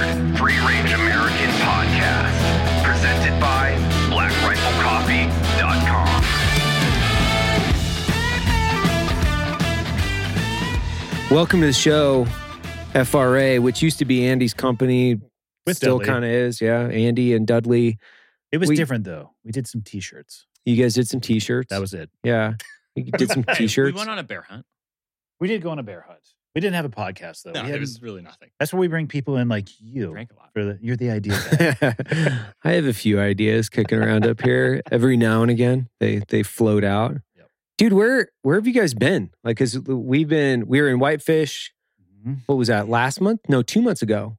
Unfiltered, Free Range American Podcast. Presented by BlackRifleCoffee.com. Welcome to the show, FRA, which used to be Andy's company. With still kind of is, yeah. Andy and Dudley. It was We- different though. We did some t-shirts. You guys did some t-shirts. That was it. yeah. we did some t-shirts. We went on a bear hunt. We did go on a bear hunt. We didn't have a podcast though. No, We it had- was really nothing. that's where we bring people in like you. Drank a lot. For the, you're the idea guy. I have a few ideas kicking around up here. Every now and again, they they float out. Yep. Dude, where where have you guys been? Like, cause we've been we were in Whitefish. Mhm. What was that? Last month? No, two months ago.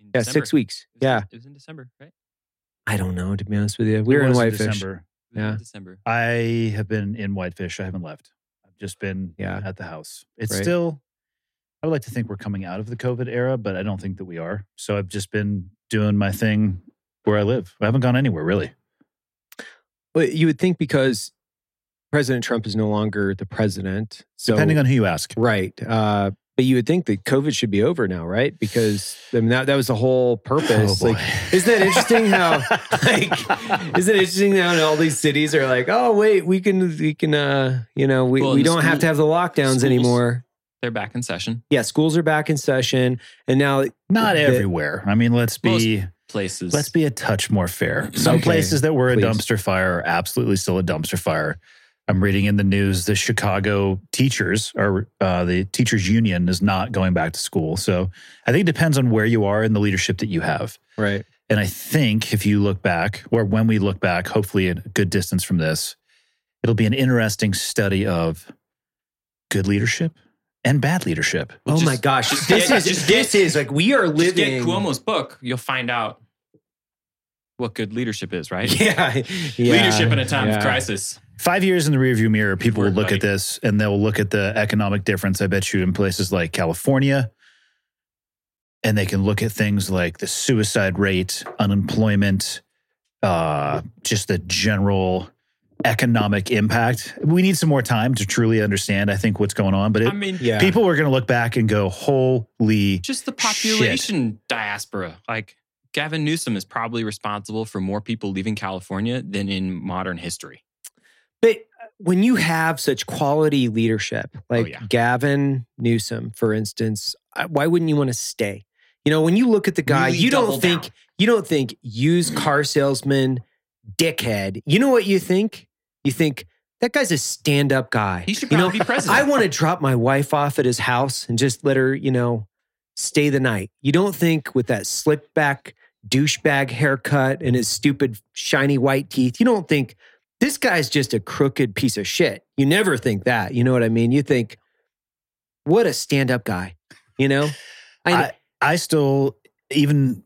In Yeah, December. six weeks. It was Yeah, it was in December, right? I don't know to be honest with you. We It were in Whitefish. December. Yeah. December. I have been in Whitefish. I haven't left. I've just been Yeah. at the house. It's Right. still. I would like to think we're coming out of the COVID era, but I don't think that we are. So I've just been doing my thing where I live. I haven't gone anywhere really. But you would think because President Trump is no longer the president. So Depending on who you ask. right. Uh, but you would think that COVID should be over now, right? Because I mean, that, that was the whole purpose. Oh, like, isn't that interesting how like isn't it interesting how in all these cities are like, oh wait, we can we can uh you know, we, Well, we don't have to have the lockdowns schools- anymore. They're back in session. Yeah, schools are back in session. And now Not the- everywhere. I mean, let's be Places. let's be a touch more fair. Some Okay, places that were a please. dumpster fire are absolutely still a dumpster fire. I'm reading in the news the Chicago teachers are uh, the teachers union is not going back to school. So I think it depends on where you are and the leadership that you have. right. And I think if you look back, or when we look back, hopefully a good distance from this, it'll be an interesting study of good leadership and bad leadership. Well, oh just- my gosh. just This get- is just this get- is like we are Just living get Cuomo's book. You'll find out what good leadership is, right? Yeah, yeah, Leadership in a time yeah. of crisis. Five years in the rearview mirror, people will look buddy. at this and they'll look at the economic difference. I bet you in places like California, and they can look at things like the suicide rate, unemployment, uh, just the general economic impact. We need some more time to truly understand, I think, what's going on. But it, I mean, Yeah. people are going to look back and go, "Holy!" just the population diaspora. Like Gavin Newsom is probably responsible for more people leaving California than in modern history. But uh, when you have such quality leadership, like Oh, yeah. Gavin Newsom, for instance, why wouldn't you want to stay? You know, when you look at the guy, Really you don't think down. you don't think used car salesman, dickhead. You know what you think? You think that guy's a stand-up guy. He should you know, probably be president. I want to drop my wife off at his house and just let her, you know, stay the night. You don't think with that slick back douchebag haircut and his stupid shiny white teeth, you don't think this guy's just a crooked piece of shit. You never think that. You know what I mean? You think, what a stand up guy, you know? I, I still even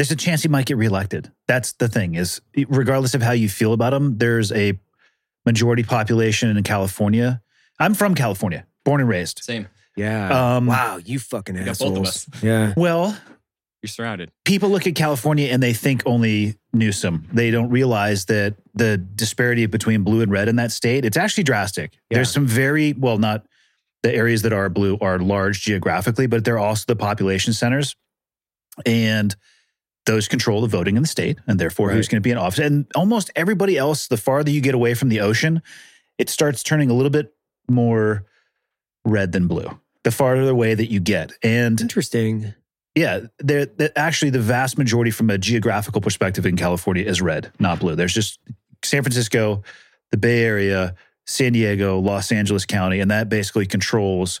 there's a chance he might get reelected. That's the thing is regardless of how you feel about him, there's a majority population in California. I'm from California, born and raised. Same. yeah. Um, wow, you fucking got both of assholes. us. Yeah. Well, You're surrounded. people look at California and they think only Newsom. They don't realize that the disparity between blue and red in that state, it's actually drastic. Yeah. There's some very, well, not the areas that are blue are large geographically, but they're also the population centers. And those control the voting in the state and therefore who's going to be in office. And almost everybody else, the farther you get away from the ocean, it starts turning a little bit more red than blue. The farther away that you get. And Interesting. yeah, there that actually the vast majority from a geographical perspective in California is red, not blue. There's just San Francisco, the Bay Area, San Diego, Los Angeles County, and that basically controls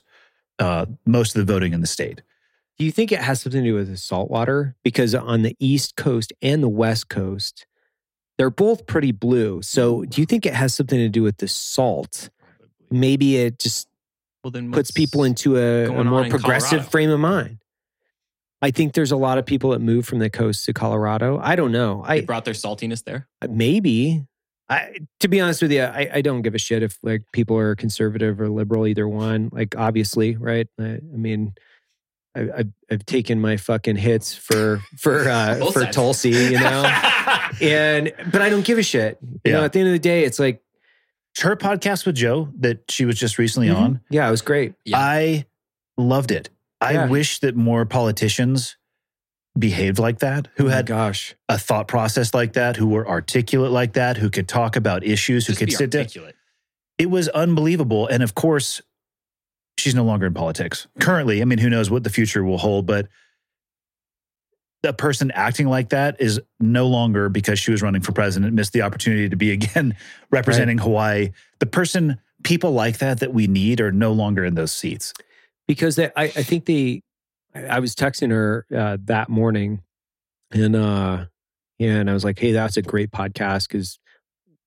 uh, most of the voting in the state. Do you think it has something to do with the salt water? Because on the East Coast and the West Coast, they're both pretty blue. So do you think it has something to do with the salt? Maybe it just Well, then puts people into a, a more in progressive Colorado? frame of mind. I think there's a lot of people that move from the coast to Colorado. I don't know. They I brought their saltiness there. Uh, maybe. I to be honest with you, I, I don't give a shit if like people are conservative or liberal, either one. Like obviously, right? I, I mean, I, I've I've taken my fucking hits for for uh, for sides. Tulsi, you know, and but I don't give a shit. You know, at the end of the day, it's like Her podcast with Joe that she was just recently mhm. on, Yeah, it was great. Yeah. I loved it. I Yeah. wish that more politicians behaved like that, who Oh had gosh. a thought process like that, who were articulate like that, who could talk about issues, who Just could be sit down. It was unbelievable. And of course, she's no longer in politics. Currently, I mean, who knows what the future will hold, but a person acting like that is no longer because she was running for president, missed the opportunity to be again representing Hawaii. The person, people like that that we need are no longer in those seats. because they, I, I think they I was texting her uh, that morning and uh and I was like, hey, that's a great podcast because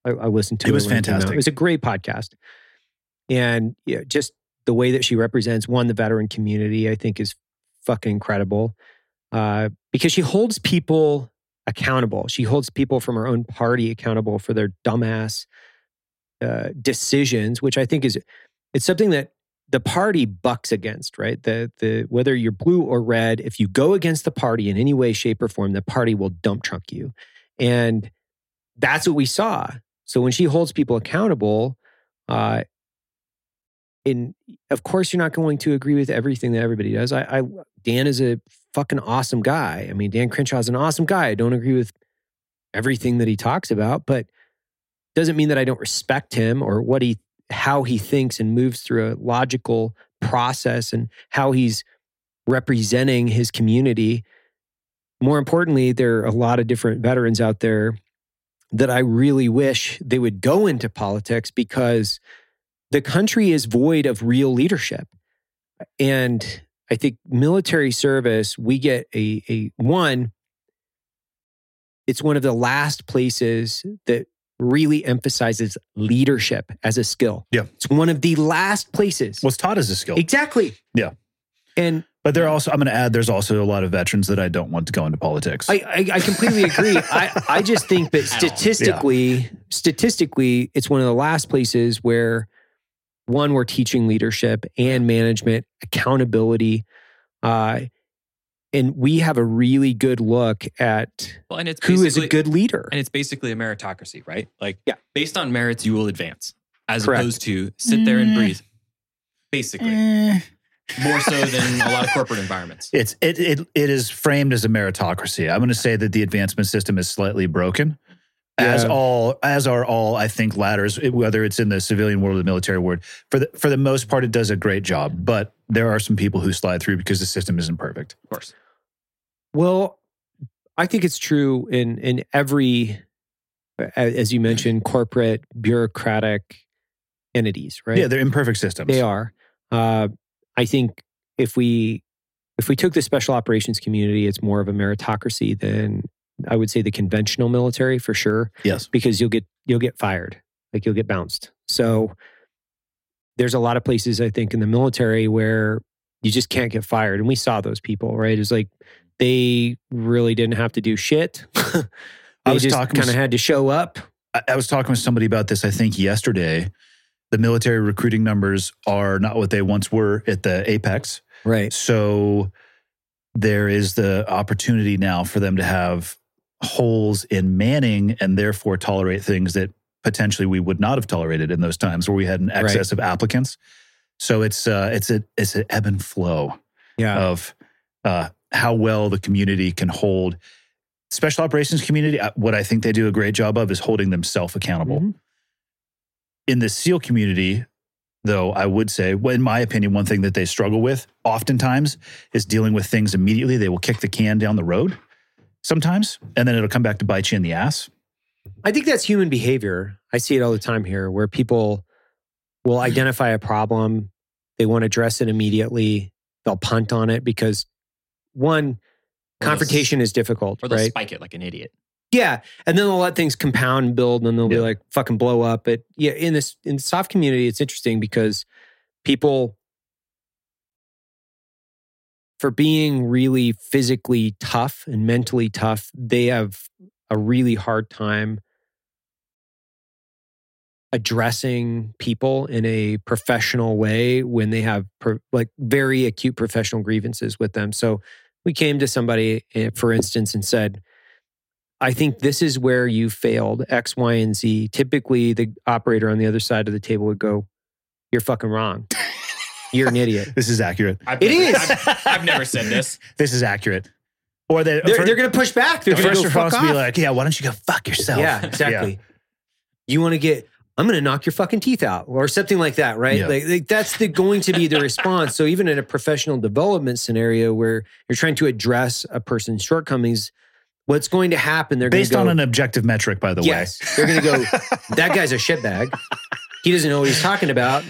I, I listened to It it was when came out. fantastic. It was a great podcast. And yeah, just the way that she represents one, the veteran community, I think is fucking incredible. Uh, because she holds people accountable. She holds people from her own party accountable for their dumbass uh, decisions, which I think is it's something that the party bucks against, right? The the whether you're blue or red, if you go against the party in any way, shape, or form, the party will dump truck you. And that's what we saw. So when she holds people accountable, uh, in of course you're not going to agree with everything that everybody does. I, I Dan is a fucking awesome guy. I mean, Dan Crenshaw is an awesome guy. I don't agree with everything that he talks about, but doesn't mean that I don't respect him or what he how he thinks and moves through a logical process and how he's representing his community. More importantly, there are a lot of different veterans out there that I really wish they would go into politics because the country is void of real leadership. And I think military service, we get a, a one, it's one of the last places that really emphasizes leadership as a skill. Yeah. It's one of the last places. What's taught as a skill. Exactly. Yeah. And But there are also, I'm going to add, there's also a lot of veterans that I don't want to go into politics. I, I, I completely agree. I, I just think that At all. statistically, statistically, it's one of the last places where one, we're teaching leadership and management, accountability. Uh, and we have a really good look at Well, and it's who is a good leader. and it's basically a meritocracy, right? Like, Yeah. based on merits, you will advance, as Correct. opposed to sit there and Mm. breathe. Basically, Eh. more so than a lot of corporate environments. It's it it it is framed as a meritocracy. I'm going to say that the advancement system is slightly broken, as all as are all I think ladders, whether it's in the civilian world or the military world. For the for the most part, it does a great job, but there are some people who slide through because the system isn't perfect. Of course, Well, I think it's true in in every, as you mentioned, corporate bureaucratic entities, right? Yeah, they're imperfect systems. They are. Uh, I think if we if we took the special operations community, it's more of a meritocracy than I would say the conventional military for sure, Yes. because you'll get you'll get fired, like you'll get bounced. So there's a lot of places I think in the military where you just can't get fired, and we saw those people. Right? It's like they really didn't have to do shit. I was just talking kind of had to show up. I, I was talking with somebody about this, I think yesterday. The military recruiting numbers are not what they once were at the apex. Right. So there is the opportunity now for them to have holes in manning and therefore tolerate things that potentially we would not have tolerated in those times where we had an excess of applicants. So it's uh, it's a it's an ebb and flow Yeah. of uh, how well the community can hold. Special operations community, uh, what I think they do a great job of is holding themselves accountable. Mhm. In the SEAL community, though, I would say, well, in my opinion, one thing that they struggle with oftentimes is dealing with things immediately. They will kick the can down the road sometimes, and then it'll come back to bite you in the ass. I think that's human behavior. I see it all the time here where people will identify a problem, they want to address it immediately, they'll punt on it because one, Or confrontation is difficult, or they'll right? spike it like an idiot. Yeah. And then they'll let things compound and build and then they'll be like fucking blow up. But yeah, in this in the soft community, it's interesting because people for being really physically tough and mentally tough, they have a really hard time addressing people in a professional way when they have pro- like very acute professional grievances with them. So we came to somebody, eh, for instance, and said, I think this is where you failed X, Y, and Z. Typically, the operator on the other side of the table would go, You're fucking wrong. You're an idiot. This is accurate. I've It never, is. I've, I've never said this. This is accurate. Or that They're, they're going to push back. They're the going first to go fuck response would be like, "Yeah, why don't you go fuck yourself?" Yeah, exactly. You want to get, I'm going to knock your fucking teeth out or something like that, right? Yeah. Like, like, that's the going to be the response. So even in a professional development scenario where you're trying to address a person's shortcomings, what's going to happen? They're Based going to based on go, an objective metric, by the way. yes, they're going to go, that guy's a shitbag. He doesn't know what he's talking about.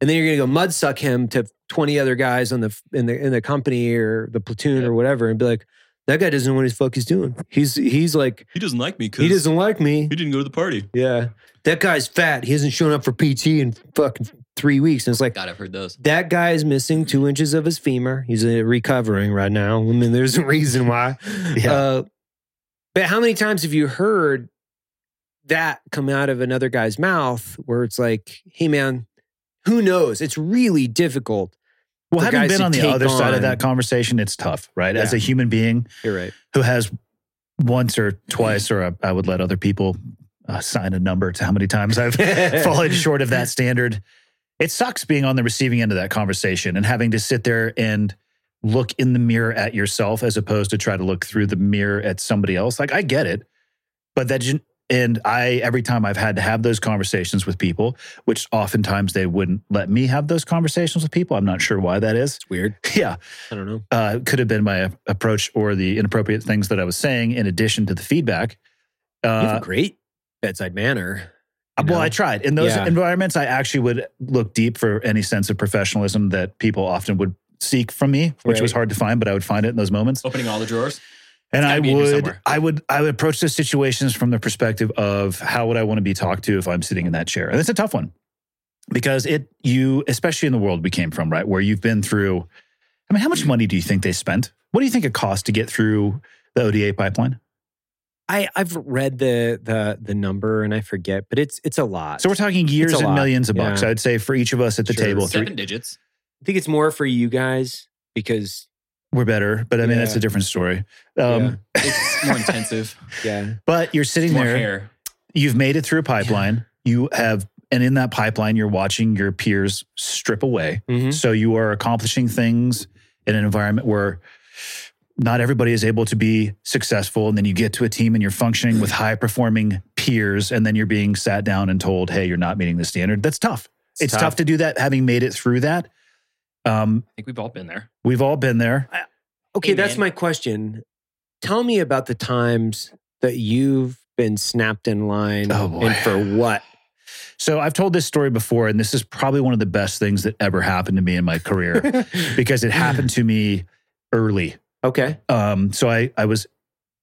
And then you're going to go mud suck him to 20 other guys on the in the in the company or the platoon or whatever and be like, that guy doesn't know what his fuck he's doing. He's he's like He doesn't like me he doesn't like me. he didn't go to the party. Yeah. That guy's fat. He hasn't shown up for PT in fucking three weeks. And it's like, God, I've heard those. that guy is missing two inches of his femur. He's uh, recovering right now. I mean, there's a reason why. Yeah. Uh, but how many times have you heard that come out of another guy's mouth where it's like, hey, man, who knows? It's really difficult. well, having been on the other side of that conversation, it's tough, right? As a human being You're right. who has once or twice, or I would let other people uh, assign a number to how many times I've fallen short of that standard. It sucks being on the receiving end of that conversation and having to sit there and look in the mirror at yourself as opposed to try to look through the mirror at somebody else. Like I get it, but that and I every time I've had to have those conversations with people, which oftentimes they wouldn't let me have those conversations with people. I'm not sure why that is. It's weird. Yeah, I don't know. uh, could have been my approach or the inappropriate things that I was saying in addition to the feedback. You have Uh, a great bedside manner. you well. I tried. In those Yeah. environments, I actually would look deep for any sense of professionalism that people often would seek from me, which was hard to find, but I would find it in those moments. Opening all the drawers. And I be in here would. I would, I would approach those situations from the perspective of how would I want to be talked to if I'm sitting in that chair, and it's a tough one because it, you, especially in the world we came from, right, where you've been through. I mean, how much money do you think they spent? What do you think it cost to get through the ODA pipeline? I, I've read the the the number and I forget, but it's it's a lot. So we're talking years and lot. millions of bucks. Yeah. I'd say for each of us at the Sure. table, Seven three, digits. I think it's more for you guys because we're better. But I mean, that's a different story. Um, It's more intensive. yeah, But you're sitting more there. hair. You've made it through a pipeline. You have, and in that pipeline, you're watching your peers strip away. Mhm. So you are accomplishing things in an environment where not everybody is able to be successful. And then you get to a team and you're functioning with high performing peers, and then you're being sat down and told, "Hey, you're not meeting the standard." That's tough. It's, tough. tough. to do that. Having made it through that, um, I think we've all been there. we've all been there. Okay, Hey, that's man. my question. Tell me about the times that you've been snapped in line Oh, boy. and for what? So I've told this story before, and this is probably one of the best things that ever happened to me in my career because it happened to me early. okay. Um, so I, I was,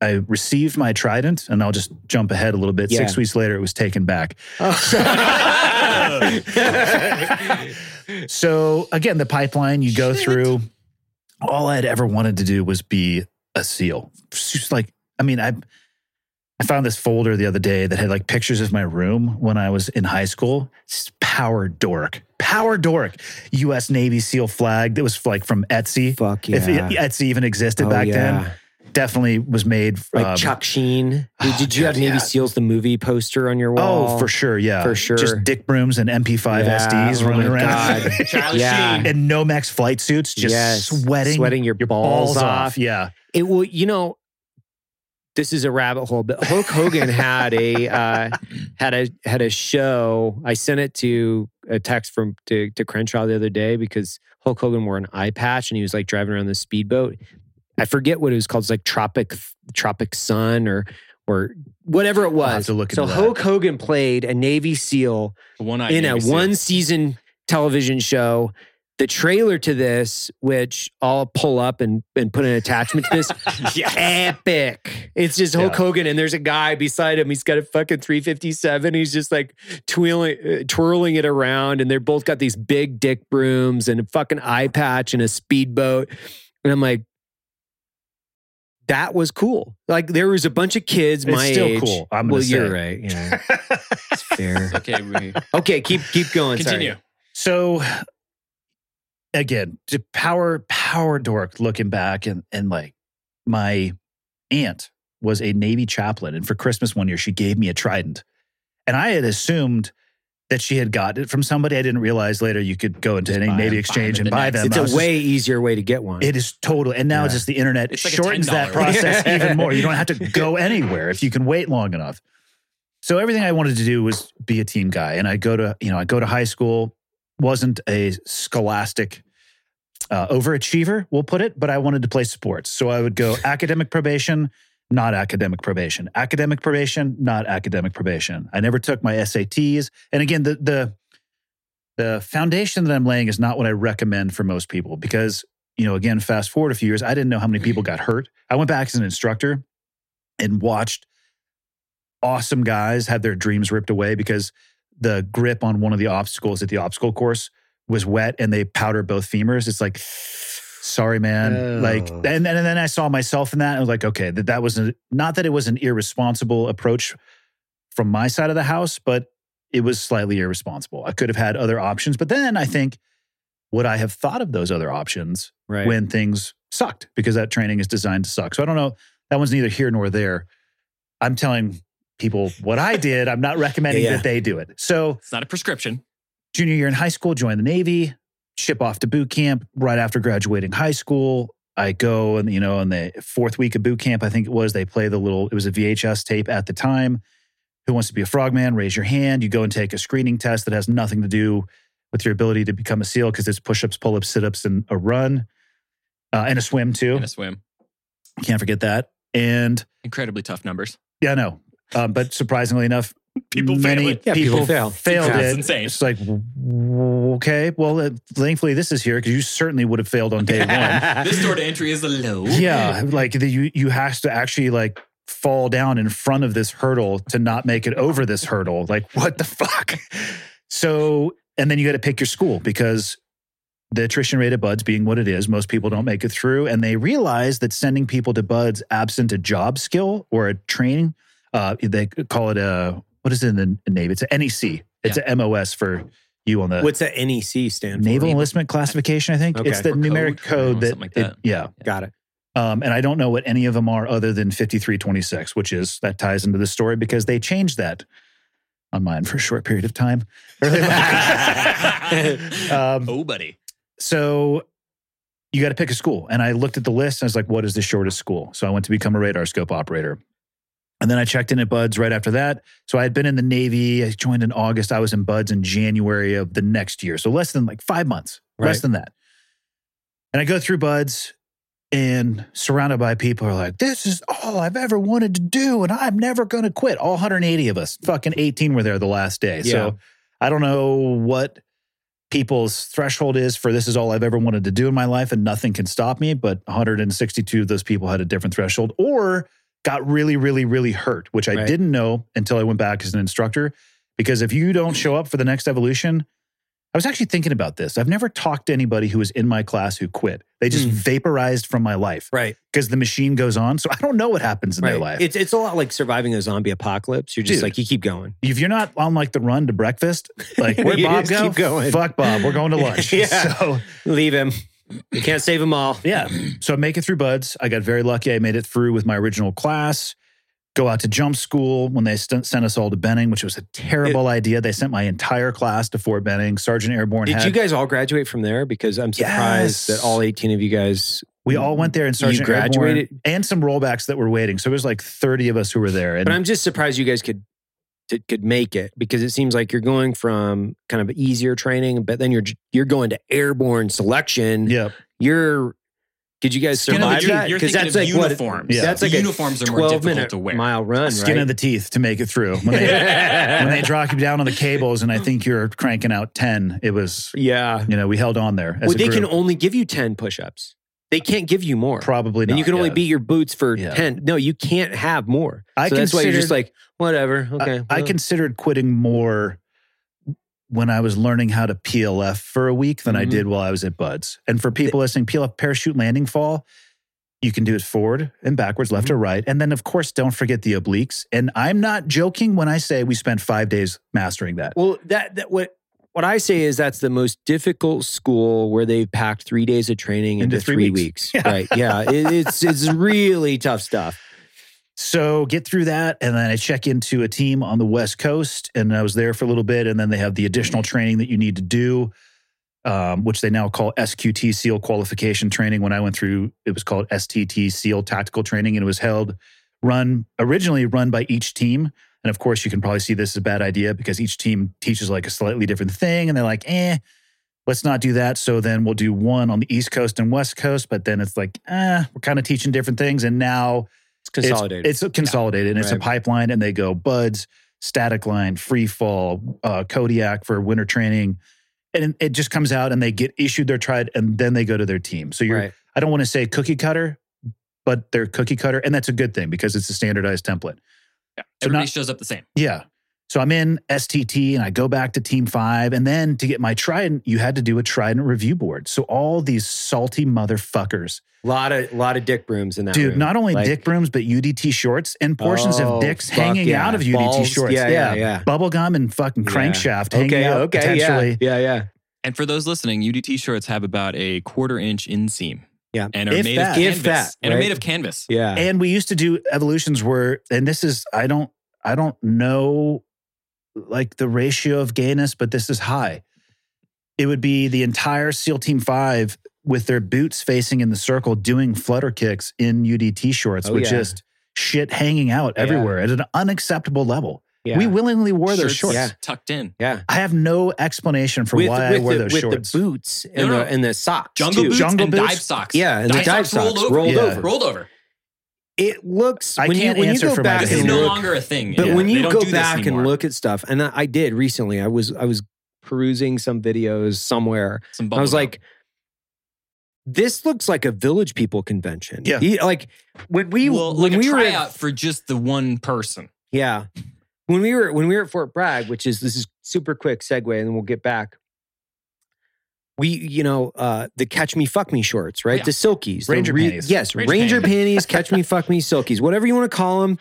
I received my trident, and I'll just jump ahead a little bit. Six weeks later, it was taken back. So again, the pipeline you go through. All I'd ever wanted to do was be a SEAL. Just like, I mean, I, I found this folder the other day that had like pictures of my room when I was in high school. It's power dork, power dork, U.S. Navy SEAL flag that was like from Etsy. Fuck If yeah. Etsy even existed Oh, back yeah. then, definitely was made. Like um, Chuck Sheen. oh, Did you have Navy yeah. SEALs the movie poster on your wall? Oh, for sure, yeah, For sure. Just dick brooms and MP5 Yeah, SDs oh running my around. God. Charlie Yeah. Sheen. and Nomex flight suits, just Yes. sweating, Sweating your your balls off. Yeah, It will, you know, this is a rabbit hole, but Hulk Hogan had a uh, had a had a show. I sent it to a text from to, to Crenshaw the other day because Hulk Hogan wore an eye patch and he was like driving around the speedboat. I forget what it was called. It's like Tropic Tropic Sun or or whatever it was. have to look so that. Hulk Hogan played a Navy SEAL in a SEAL. one season television show. The trailer to this, which I'll pull up and, and put an attachment to this, epic. It's just Hulk Yeah. Hogan, and there's a guy beside him. He's got a fucking 357. He's just like twirling, uh, twirling it around, and they're both got these big dick brooms and a fucking eye patch and a speedboat. And I'm like, that was cool. Like there was a bunch of kids It's my still age. cool, I'm well, gonna you're say. right. Yeah, it's fair. Okay, we Okay, keep keep going. sorry. continue. So again, to power power dork looking back and and like my aunt was a Navy chaplain, and for Christmas one year she gave me a trident, and I had assumed that she had got it from somebody. I didn't realize later you could go into Just any buy Navy them, buy exchange them and the buy next- them. It's I was a just- way easier way to get one. it is totally, and now Yeah. just the internet It's like shortens that process even more. You don't have to go anywhere if you can wait long enough. So everything I wanted to do was be a team guy, and I go to you know I go to high school, wasn't a scholastic uh, overachiever, we'll put it, but I wanted to play sports. So I would go academic probation, not academic probation, academic probation, not academic probation. I never took my SATs, and again the the the foundation that I'm laying is not what I recommend for most people because you know, again, fast forward a few years, I didn't know how many people got hurt. I went back as an instructor and watched awesome guys have their dreams ripped away because the grip on one of the obstacles at the obstacle course was wet and they powder both femurs. It's like, sorry, man. Like, Oh. and, and then I saw myself in that. And I was like, okay, that, that was a, not that it was an irresponsible approach from my side of the house, but it was slightly irresponsible. I could have had other options. But then I think, would I have thought of those other options right. when things sucked because that training is designed to suck. So I don't know. That one's neither here nor there. I'm telling people what I did. I'm not recommending Yeah, yeah. that they do it. So It's not a prescription. junior year in high school, join the Navy, ship off to boot camp right after graduating high school. I go and you know, in the fourth week of boot camp, I think it was, they play the little, it was a VHS tape at the time. Who wants to be a frogman? Raise your hand. You go and take a screening test that has nothing to do with your ability to become a SEAL because it's push-ups, pull-ups, sit-ups, and a run. Uh, and a swim too. In a swim. Can't forget that. And Incredibly tough numbers. yeah, no. Um, but surprisingly enough, People many fail it. Yeah, people, people fail. failed Yeah, it. it's insane. It's like, okay, well, uh, thankfully this is here because you certainly would have failed on day one. This door to entry is a low. yeah, like the, you you have to actually like fall down in front of this hurdle to not make it over this hurdle. Like what the fuck? So and then you got to pick your school because the attrition rate at Buds being what it is, most people don't make it through, and they realize that sending people to Buds absent a job skill or a training, uh, they call it a what is it in the Navy? It's a NEC. It's a MOS for you on the What's that NEC stand for? Naval Enlistment Classification. I think Okay. it's the Or numeric code, I code that, something like it- that. yeah. Got it. Um, and I don't know what any of them are other than 5326, which is that ties into the story because they changed that on mine for a short period of time. um, Oh, buddy. so you got to pick a school. And I looked at the list and I was like, what is the shortest school? So I went to become a radar scope operator. And then I checked in at Buds right after that. So I had been in the Navy. I joined in August. I was in Buds in January of the next year. So less than like five months, less than that. And I go through Buds and surrounded by people are like, this is all I've ever wanted to do. And I'm never going to quit. All 180 of us, fucking 18 were there the last day. Yeah. So I don't know what people's threshold is for this is all I've ever wanted to do in my life and nothing can stop me. But 162 of those people had a different threshold or got really, really, really hurt, which I Right. didn't know until I went back as an instructor. Because if you don't show up for the next evolution, I was actually thinking about this. I've never talked to anybody who was in my class who quit. They just Hmm. vaporized from my life Right. because the machine goes on. So I don't know what happens in their life. It's it's a lot like surviving a zombie apocalypse. You're just Dude. like you keep going. if you're not on like the run to breakfast, like where'd Bob go? keep going. Fuck Bob. We're going to lunch. Yeah. So Leave him. You can't save them all. yeah. So I make it through buds. I got very lucky. I made it through with my original class. Go out to jump school when they st- sent us all to Benning, which was a terrible idea. They sent my entire class to Fort Benning. Sergeant Airborne Did had. you guys all graduate from there? Because I'm surprised Yes. that all 18 of you guys. we all went there and Sergeant graduated. Airborne and some rollbacks that were waiting. So it was like 30 of us who were there. And But I'm just surprised you guys could t- could make it because it seems like you're going from kind of easier training, but then you're you're going to airborne selection. yeah, You're could you guys Skin of the survive that? You're 'Cause thinking that's of like what. Yeah. that's like a uniforms are more 12 difficult minute to wear. mile run, skin right? of the teeth to make it through. When they, when they drop you down on the cables and I think you're cranking out 10, it was, yeah. you know, we held on there. As Well, a they can only give you 10 push-ups. They can't give you more. probably not. and you can only yeah. beat your boots for Yeah. 10. No, you can't have more. I so that's why you're just like, whatever. Okay. I, I considered quitting more when I was learning how to PLF for a week than I Mhm. did while I was at Buds. And for people listening, PLF parachute landing fall, you can do it forward and backwards, left Mm-hmm. or right. And then, of course, don't forget the obliques. And I'm not joking when I say we spent five days mastering that. Well, that that what what I say is that's the most difficult school where they've packed three days of training into, Into three three, weeks. weeks. Right? Yeah, it, it's it's really tough stuff. So get through that, and then I check into a team on the West Coast, and I was there for a little bit, and then they have the additional training that you need to do, um, which they now call SQT SEAL qualification training. When I went through, it was called STT SEAL tactical training, and it was held, run originally run by each team. And of course, you can probably see this is a bad idea because each team teaches like a slightly different thing, and they're like, eh, let's not do that. So then we'll do one on the East Coast and West Coast, but then it's like, eh, we're kind of teaching different things, and now It's consolidated. it's, it's consolidated and it's a pipeline, and they go buds, static line, free fall, uh, Kodiak for winter training. And it just comes out and they get issued their tride and then they go to their team. So you're, right. I don't want to say cookie cutter, but they're cookie cutter. And that's a good thing because it's a standardized template. Yeah. So Everybody not- shows up the same. Yeah. So I'm in STT and I go back to team five. And then to get my trident, you had to do a trident review board. So all these salty motherfuckers, lot of lot of dick brooms in that dude, room. not only Like- dick brooms, but UDT shorts and portions Oh, of dicks fuck hanging yeah. out of UDT Balls. shorts. Yeah, yeah, yeah. Bubble gum and fucking Yeah. crankshaft hanging okay, out okay, potentially. yeah, yeah, yeah. And for those listening, UDT shorts have about a quarter inch inseam. Yeah. And are If made that. of If canvas. that, and are made of canvas. Yeah. And we used to do evolutions where, and this is, I don't, I don't know like the ratio of gayness, but this is high. It would be the entire SEAL Team Five with their boots facing in the circle doing flutter kicks in UDT shorts Oh, with yeah. just shit hanging out Yeah. everywhere at an unacceptable level. Yeah. We willingly wore those Shirts shorts. Yeah. tucked in. yeah. I have no explanation for why I wear the, those with shorts. the boots and, No, no. the, and the socks. Jungle too. boots Jungle and boots? dive socks. Yeah, and the dive rolled socks over. rolled Yeah. over. Rolled over. It looks I when can't you when answer you go for my back This is behavior. no look, longer a thing. but Yeah. when They you don't go this back and look at stuff, and I, I did recently, I was I was perusing some videos somewhere. Some I was bubble like, this looks like a village people convention. Yeah. He- like when we well, when like a we were tryout for just the one person. Yeah. When we were when we were at Fort Bragg, which is this is super quick segue, and then we'll get back. We, you know, uh the catch me, fuck me shorts, right? Yeah. The silkies. the Ranger panties. Yes, Ranger Ranger, panties. panties, catch me, fuck me, silkies, whatever you want to call them.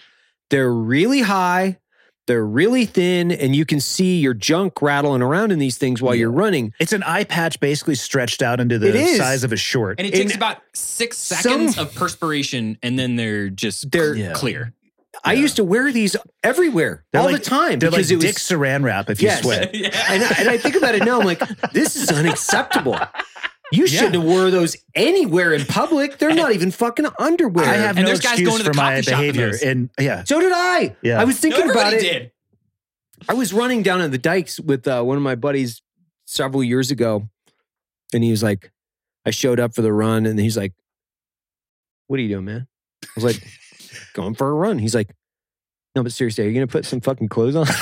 They're really high, they're really thin, and you can see your junk rattling around in these things while Yeah. you're running. It's an eye patch basically stretched out into the size of a short. And it And takes about six some- seconds of perspiration and then they're just They're- Yeah. clear. I used to wear these everywhere They're all like- the time They're like because it was dick saran wrap if you Yes. sweat. and, I, and I think about it now, I'm like, this is unacceptable. You shouldn't have wore those anywhere in public. They're not even fucking underwear. I have And no there's guys excuse going to the for my coffee shop in behavior. those. And yeah, so did I. Yeah. I was thinking No, about it. everybody did. I was running down on the dikes with uh, one of my buddies several years ago, and he was like, I showed up for the run, and he's like, "What are you doing, man?" I was like, "Going for a run." He's like, "No, but seriously, are you gonna put some fucking clothes on?"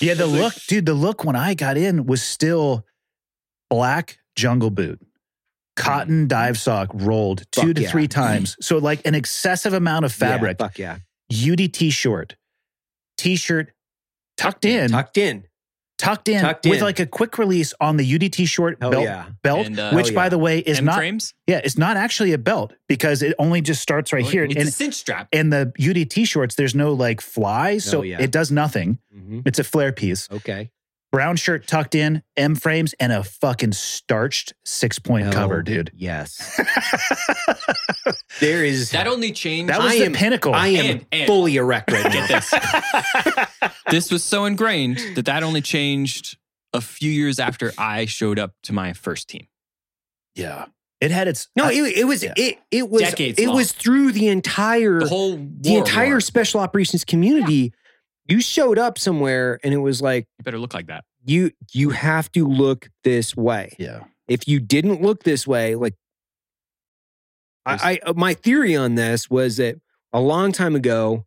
yeah. The look, dude. The look when I got in was still black jungle boot, cotton mm. dive sock rolled two to yeah. three times. So like an excessive amount of fabric. Yeah, fuck yeah, UDT short, t-shirt tucked in, tucked in. Tucked in tucked with in. like a quick release on the UDT short Hell belt. yeah. Belt, And, uh, which Hell by yeah. the way is M not frames. Yeah, it's not actually a belt because it only just starts right here. It's And a cinch strap. in the UDT shorts, there's no like fly, so Oh, yeah. it does nothing. Mhm. It's a flare piece. Okay. Brown shirt tucked in, M frames, and a fucking starched six point Hell oh, cover, dude. Yes. there is. That only changed. That was I the am- pinnacle. I am And- and- fully erect right now. Get this. this was so ingrained that that only changed a few years after I showed up to my first team. yeah, it had its No, I- it, it was yeah. it it was Decades it long. was through the entire The whole the entire war. special operations community. You showed up somewhere and it was like You better look like that. you you have to look this way. yeah. If you didn't look this way, like I, I uh, my theory on this was that a long time ago,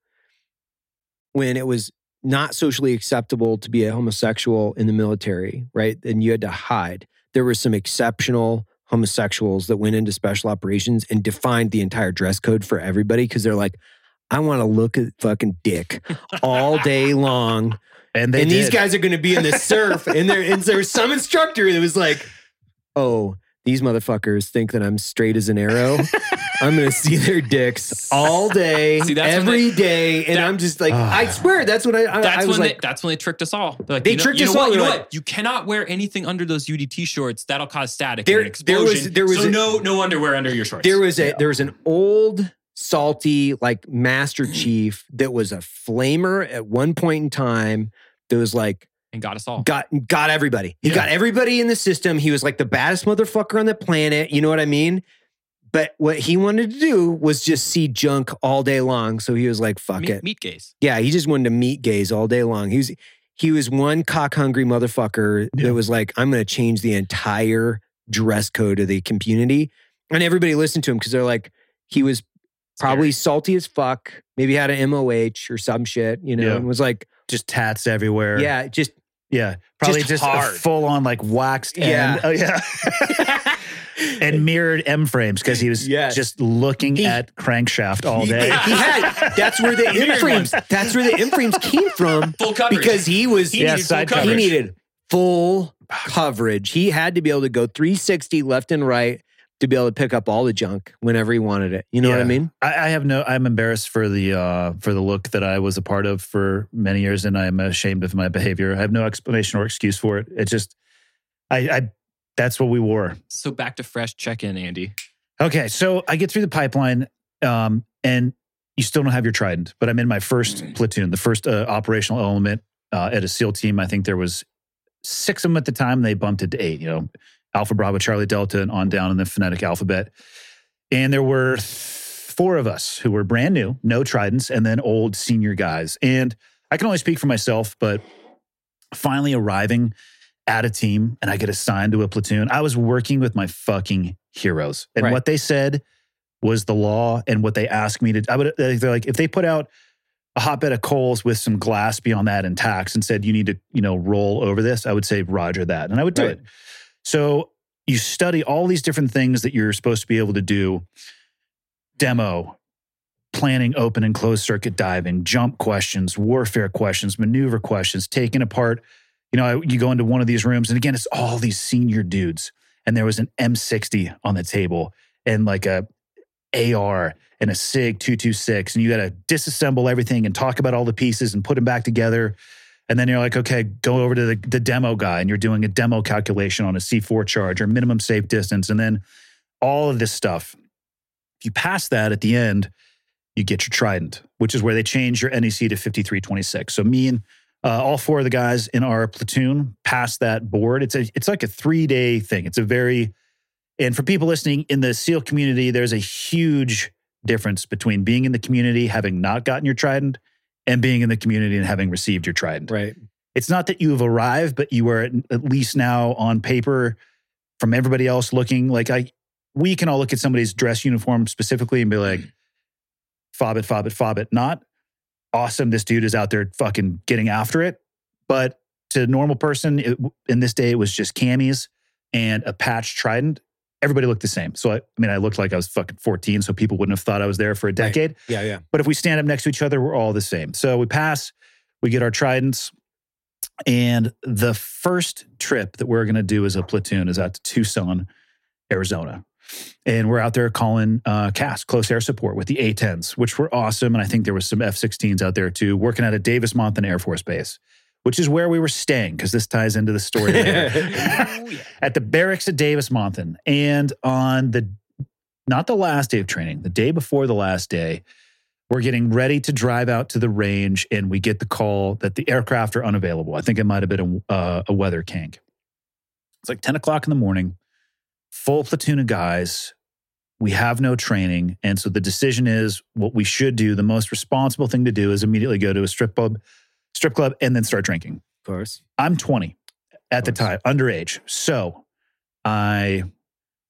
when it was not socially acceptable to be a homosexual in the military, right? And you had to hide. There were some exceptional homosexuals that went into special operations and defined the entire dress code for everybody because they're like, I want to look at fucking dick all day long. And they and these did. guys are going to be in the surf. and there, and there was some instructor that was like, oh, these motherfuckers think that I'm straight as an arrow. I'm going to see their dicks all day, See, every day, And that- I'm just like, Ah. I swear, that's what I, I, That's I was when like, they, that's when they tricked us all. Like, They you know, tricked you know us what? all. You know what? You cannot wear anything under those UDT shorts. That'll cause static There- and an there explosion. was- there was so a- no no underwear under your shorts. there was a Yeah. there was an old salty, like Master mm. Chief that was a flamer at one point in time. That was like and got us all. got got everybody. He Yeah. got everybody in the system. He was like the baddest motherfucker on the planet. You know what I mean? But what he wanted to do was just see junk all day long. So he was like, "Fuck meat, it." meat gaze. Yeah, he just wanted to meet gays all day long. He was he was one cock hungry motherfucker Yeah. that was like, I'm going to change the entire dress code of the community, and everybody listened to him because they're like, he was probably salty as fuck. Maybe had an MOH or some shit, you know, Yeah. and was like, Just tats everywhere. yeah, just Yeah. Probably Just just, full on like waxed. Yeah. end. Oh, yeah. and mirrored M frames because he was Yes. just looking He- at crankshaft all day. he had. That's where the M frames. That's where the M frames came from Full coverage. because he was he Yeah, needed full side he needed full coverage. He had to be able to go 360 left and right to be able to pick up all the junk whenever he wanted it. You know what I mean? I, I have no. I'm embarrassed for the uh, for the look that I was a part of for many years, and I'm ashamed of my behavior. I have no explanation or excuse for it. It just, I, I that's what we wore. So back to fresh check in, Andy. Okay, so I get through the pipeline, um, and you still don't have your trident. But I'm in my first platoon, the first uh, operational element uh, at a SEAL team. I think there was six of them at the time. They bumped it to eight. You know, Alpha Bravo, Charlie Delta, and on down in the phonetic alphabet. And there were th- four of us who were brand new, no tridents, and then old senior guys. And I can only speak for myself, but finally arriving at a team and I get assigned to a platoon, I was working with my fucking heroes. And Right. what they said was the law and what they asked me to I would uh, they're like if they put out a hotbed of coals with some glass beyond that and tacks and said you need to, you know, roll over this, I would say roger that. And I would do Right. it. So you study all these different things that you're supposed to be able to do. Demo, planning open and closed circuit diving, jump questions, warfare questions, maneuver questions, taking apart. You know, you go into one of these rooms, and again, it's all these senior dudes. And there was an M60 on the table and like a AR and a SIG 226. And you got to disassemble everything and talk about all the pieces and put them back together. And then you're like, okay, go over to the, the demo guy and you're doing a demo calculation on a C4 charge or minimum safe distance. And then all of this stuff. If you pass that at the end, you get your trident, which is where they change your NEC to 5326. So me and uh, all four of the guys in our platoon passed that board. It's a it's like a three day thing. It's a very and for people listening in the SEAL community, there's a huge difference between being in the community, having not gotten your trident, and being in the community and having received your trident. Right. It's not that you have arrived, but you are at, at least now on paper from everybody else looking like I. We can all look at somebody's dress uniform specifically and be like, fob it, fob it, fob it. Not awesome. This dude is out there fucking getting after it. But to a normal person, it, in this day, it was just camis and a patch trident. Everybody looked the same. So I, I mean, I looked like I was fucking 14, so people wouldn't have thought I was there for a decade. Yeah, yeah. But if we stand up next to each other, we're all the same. So we pass, we get our tridents. And the first trip that we're going to do as a platoon is out to Tucson, Arizona. And we're out there calling uh, CAS, close air support, with the A-10s, which were awesome. And I think there was some F-16s out there too, working out of Davis Monthan Air Force Base, which is where we were staying because this ties into the story later at the barracks at Davis Monthan. And on the not the last day of training, the day before the last day, we're getting ready to drive out to the range, and we get the call that the aircraft are unavailable. I think it might have been a, uh, a weather kink. It's like 10 o'clock in the morning, full platoon of guys. We have no training. And so the decision is what we should do, the most responsible thing to do is immediately go to a strip club, strip club, and then start drinking. Of course. I'm 20 at the time, underage. So I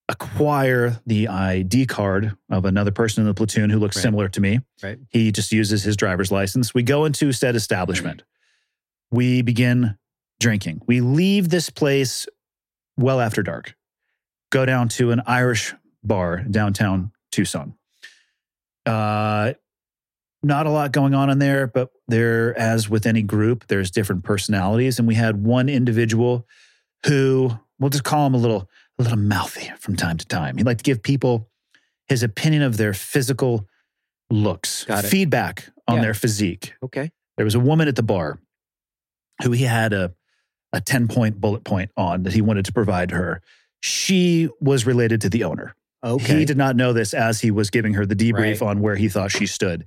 acquire the ID card of another person in the platoon who looks Right. similar to me. Right. He just uses his driver's license. We go into said establishment. We begin drinking. We leave this place well after dark, go down to an Irish bar downtown Tucson. Uh, not a lot going on in there, but there, as with any group, there's different personalities. And we had one individual who, we'll just call him a little, a little mouthy from time to time. He'd like to give people his opinion of their physical looks, feedback on Yeah. their physique. Okay. There was a woman at the bar who he had a, a 10 point bullet point on that he wanted to provide her. She was related to the owner. Okay. He did not know this as he was giving her the debrief Right. on where he thought she stood.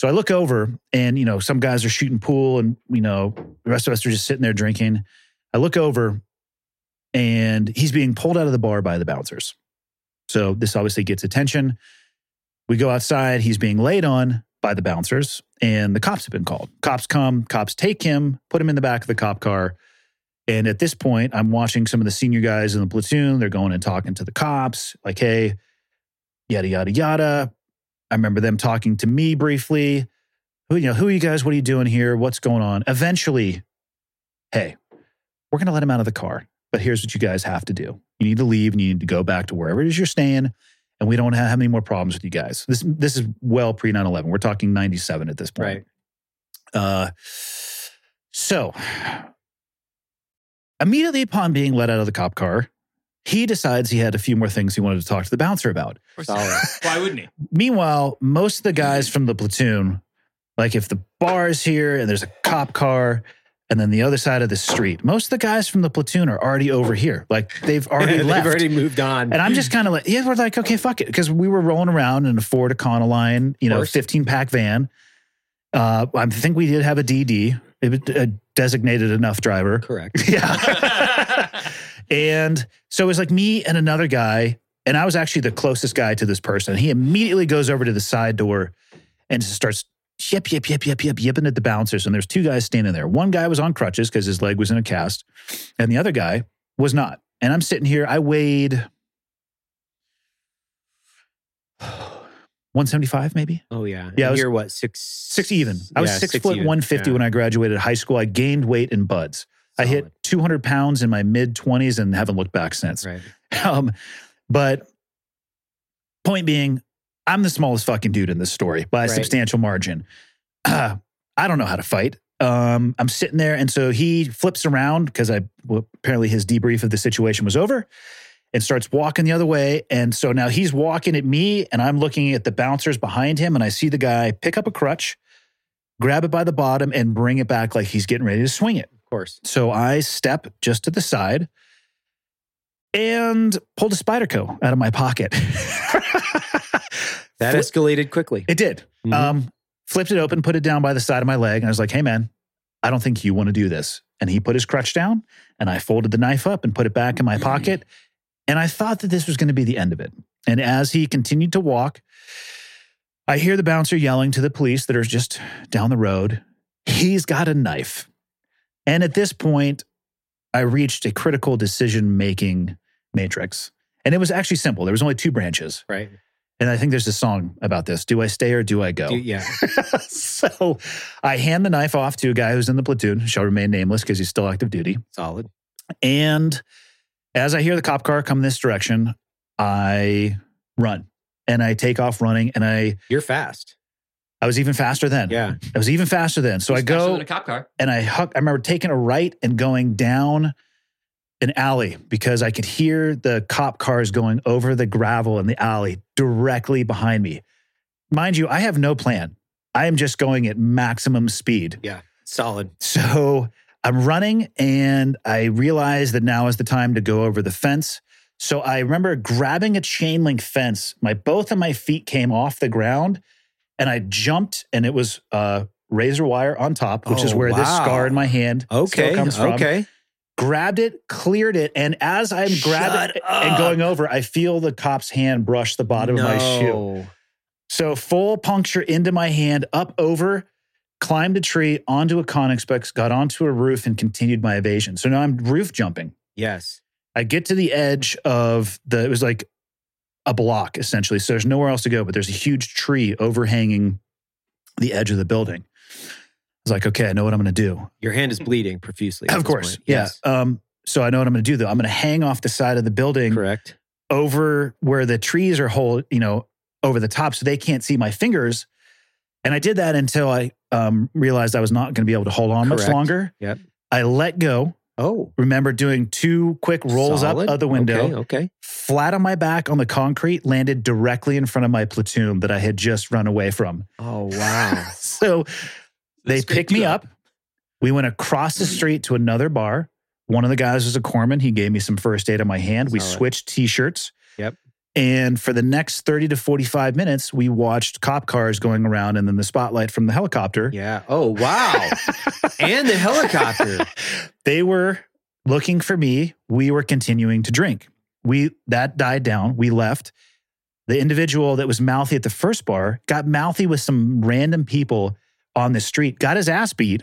So I look over and, you know, some guys are shooting pool and, you know, the rest of us are just sitting there drinking. I look over and he's being pulled out of the bar by the bouncers. So this obviously gets attention. We go outside. He's being laid on by the bouncers and the cops have been called. Cops come, cops take him, put him in the back of the cop car. And at this point, I'm watching some of the senior guys in the platoon. They're going and talking to the cops, like, hey, yada, yada, yada. I remember them talking to me briefly. Who, you know, who are you guys? What are you doing here? What's going on? Eventually, hey, we're going to let him out of the car. But here's what you guys have to do. You need to leave and you need to go back to wherever it is you're staying. And we don't have any more problems with you guys. This, this is well pre 9 11. We're talking 97 at this point. Right. Uh, so immediately upon being let out of the cop car, he decides he had a few more things he wanted to talk to the bouncer about. Of course. Solid. Why wouldn't he? Meanwhile, most of the guys from the platoon, like if the bar is here and there's a cop car, and then the other side of the street, most of the guys from the platoon are already over here. Like they've already They've left. already moved on. And I'm just kind of like, yeah, we're like, okay, fuck it. Because we were rolling around in a Ford Econoline, you know, course. 15 pack van. Uh, I think we did have a DD, it was a designated enough driver. correct. Yeah. and so it was like me and another guy. And I was actually the closest guy to this person. He immediately goes over to the side door and just starts yip, yip, yip, yip, yip, yipping at the bouncers. And there's two guys standing there. One guy was on crutches because his leg was in a cast, and the other guy was not. And I'm sitting here, I weighed 175 maybe? Oh yeah. Yeah, I was- you're what six Six even. I was six, six foot even. 150 Yeah. when I graduated high school. I gained weight in BUD/S. I hit 200 pounds in my mid 20s and haven't looked back since. Right. Um, but point being, I'm the smallest fucking dude in this story by a Right. substantial margin. Uh, I don't know how to fight. Um, I'm sitting there, and so he flips around because I well, apparently his debrief of the situation was over, and starts walking the other way. And so now he's walking at me, and I'm looking at the bouncers behind him, and I see the guy pick up a crutch, grab it by the bottom, and bring it back like he's getting ready to swing it. Course. So I step just to the side and pulled a Spyderco out of my pocket. That escalated quickly. it did. Mhm. Um, flipped it open, put it down by the side of my leg, and I was like, "Hey, man, I don't think you want to do this." And he put his crutch down, and I folded the knife up and put it back in my pocket. And I thought that this was going to be the end of it. And as he continued to walk, I hear the bouncer yelling to the police that are just down the road, "He's got a knife." And at this point, I reached a critical decision making matrix. And it was actually simple. There was only two branches. right. And I think there's a song about this. Do I stay or do I go? Do- yeah. so I hand the knife off to a guy who's in the platoon, shall remain nameless because he's still active duty. Solid. And as I hear the cop car come this direction, I run and I take off running. And I You're fast. I was even faster then. Yeah. I was even faster then. So I He's faster go in a cop car. and I huck, I remember taking a right and going down an alley because I could hear the cop cars going over the gravel in the alley directly behind me. Mind you, I have no plan. I am just going at maximum speed. Yeah. Solid. So I'm running and I realize that now is the time to go over the fence. So I remember grabbing a chain link fence. My both of my feet came off the ground and I jumped and it was uh razor wire on top, which is Oh, where this scar in my hand still Okay. comes from. Okay. Grabbed it, cleared it, and as I'm grabbing it and going over, I feel the cop's hand brush the bottom of my shoe. So full puncture into my hand, up over, climbed a tree, onto a Conex box, got onto a roof, and continued my evasion. So now I'm roof jumping. Yes. I get to the edge of the, it was like a block essentially. So there's nowhere else to go, but there's a huge tree overhanging the edge of the building. I was like, okay, I know what I'm going to do. Your hand is bleeding profusely. Of course. Yeah. Yes. Um, so I know what I'm going to do though. I'm going to hang off the side of the building Correct. over where the trees are hold, you know, over the top so they can't see my fingers. And I did that until I um, realized I was not going to be able to hold on much longer. Yep. I let go. Oh. Remember doing two quick rolls solid. up of the window, Okay. okay. flat on my back on the concrete, landed directly in front of my platoon that I had just run away from. Oh wow. So they picked me too. up. We went across the street to another bar. One of the guys was a corpsman. He gave me some first aid on my hand. We switched t-shirts. Yep. And for the next 30 to 45 minutes, we watched cop cars going around and then the spotlight from the helicopter. Yeah. Oh, wow. and the helicopter. They were looking for me. We were continuing to drink. We that died down. We left. The individual that was mouthy at the first bar got mouthy with some random people on the street, got his ass beat.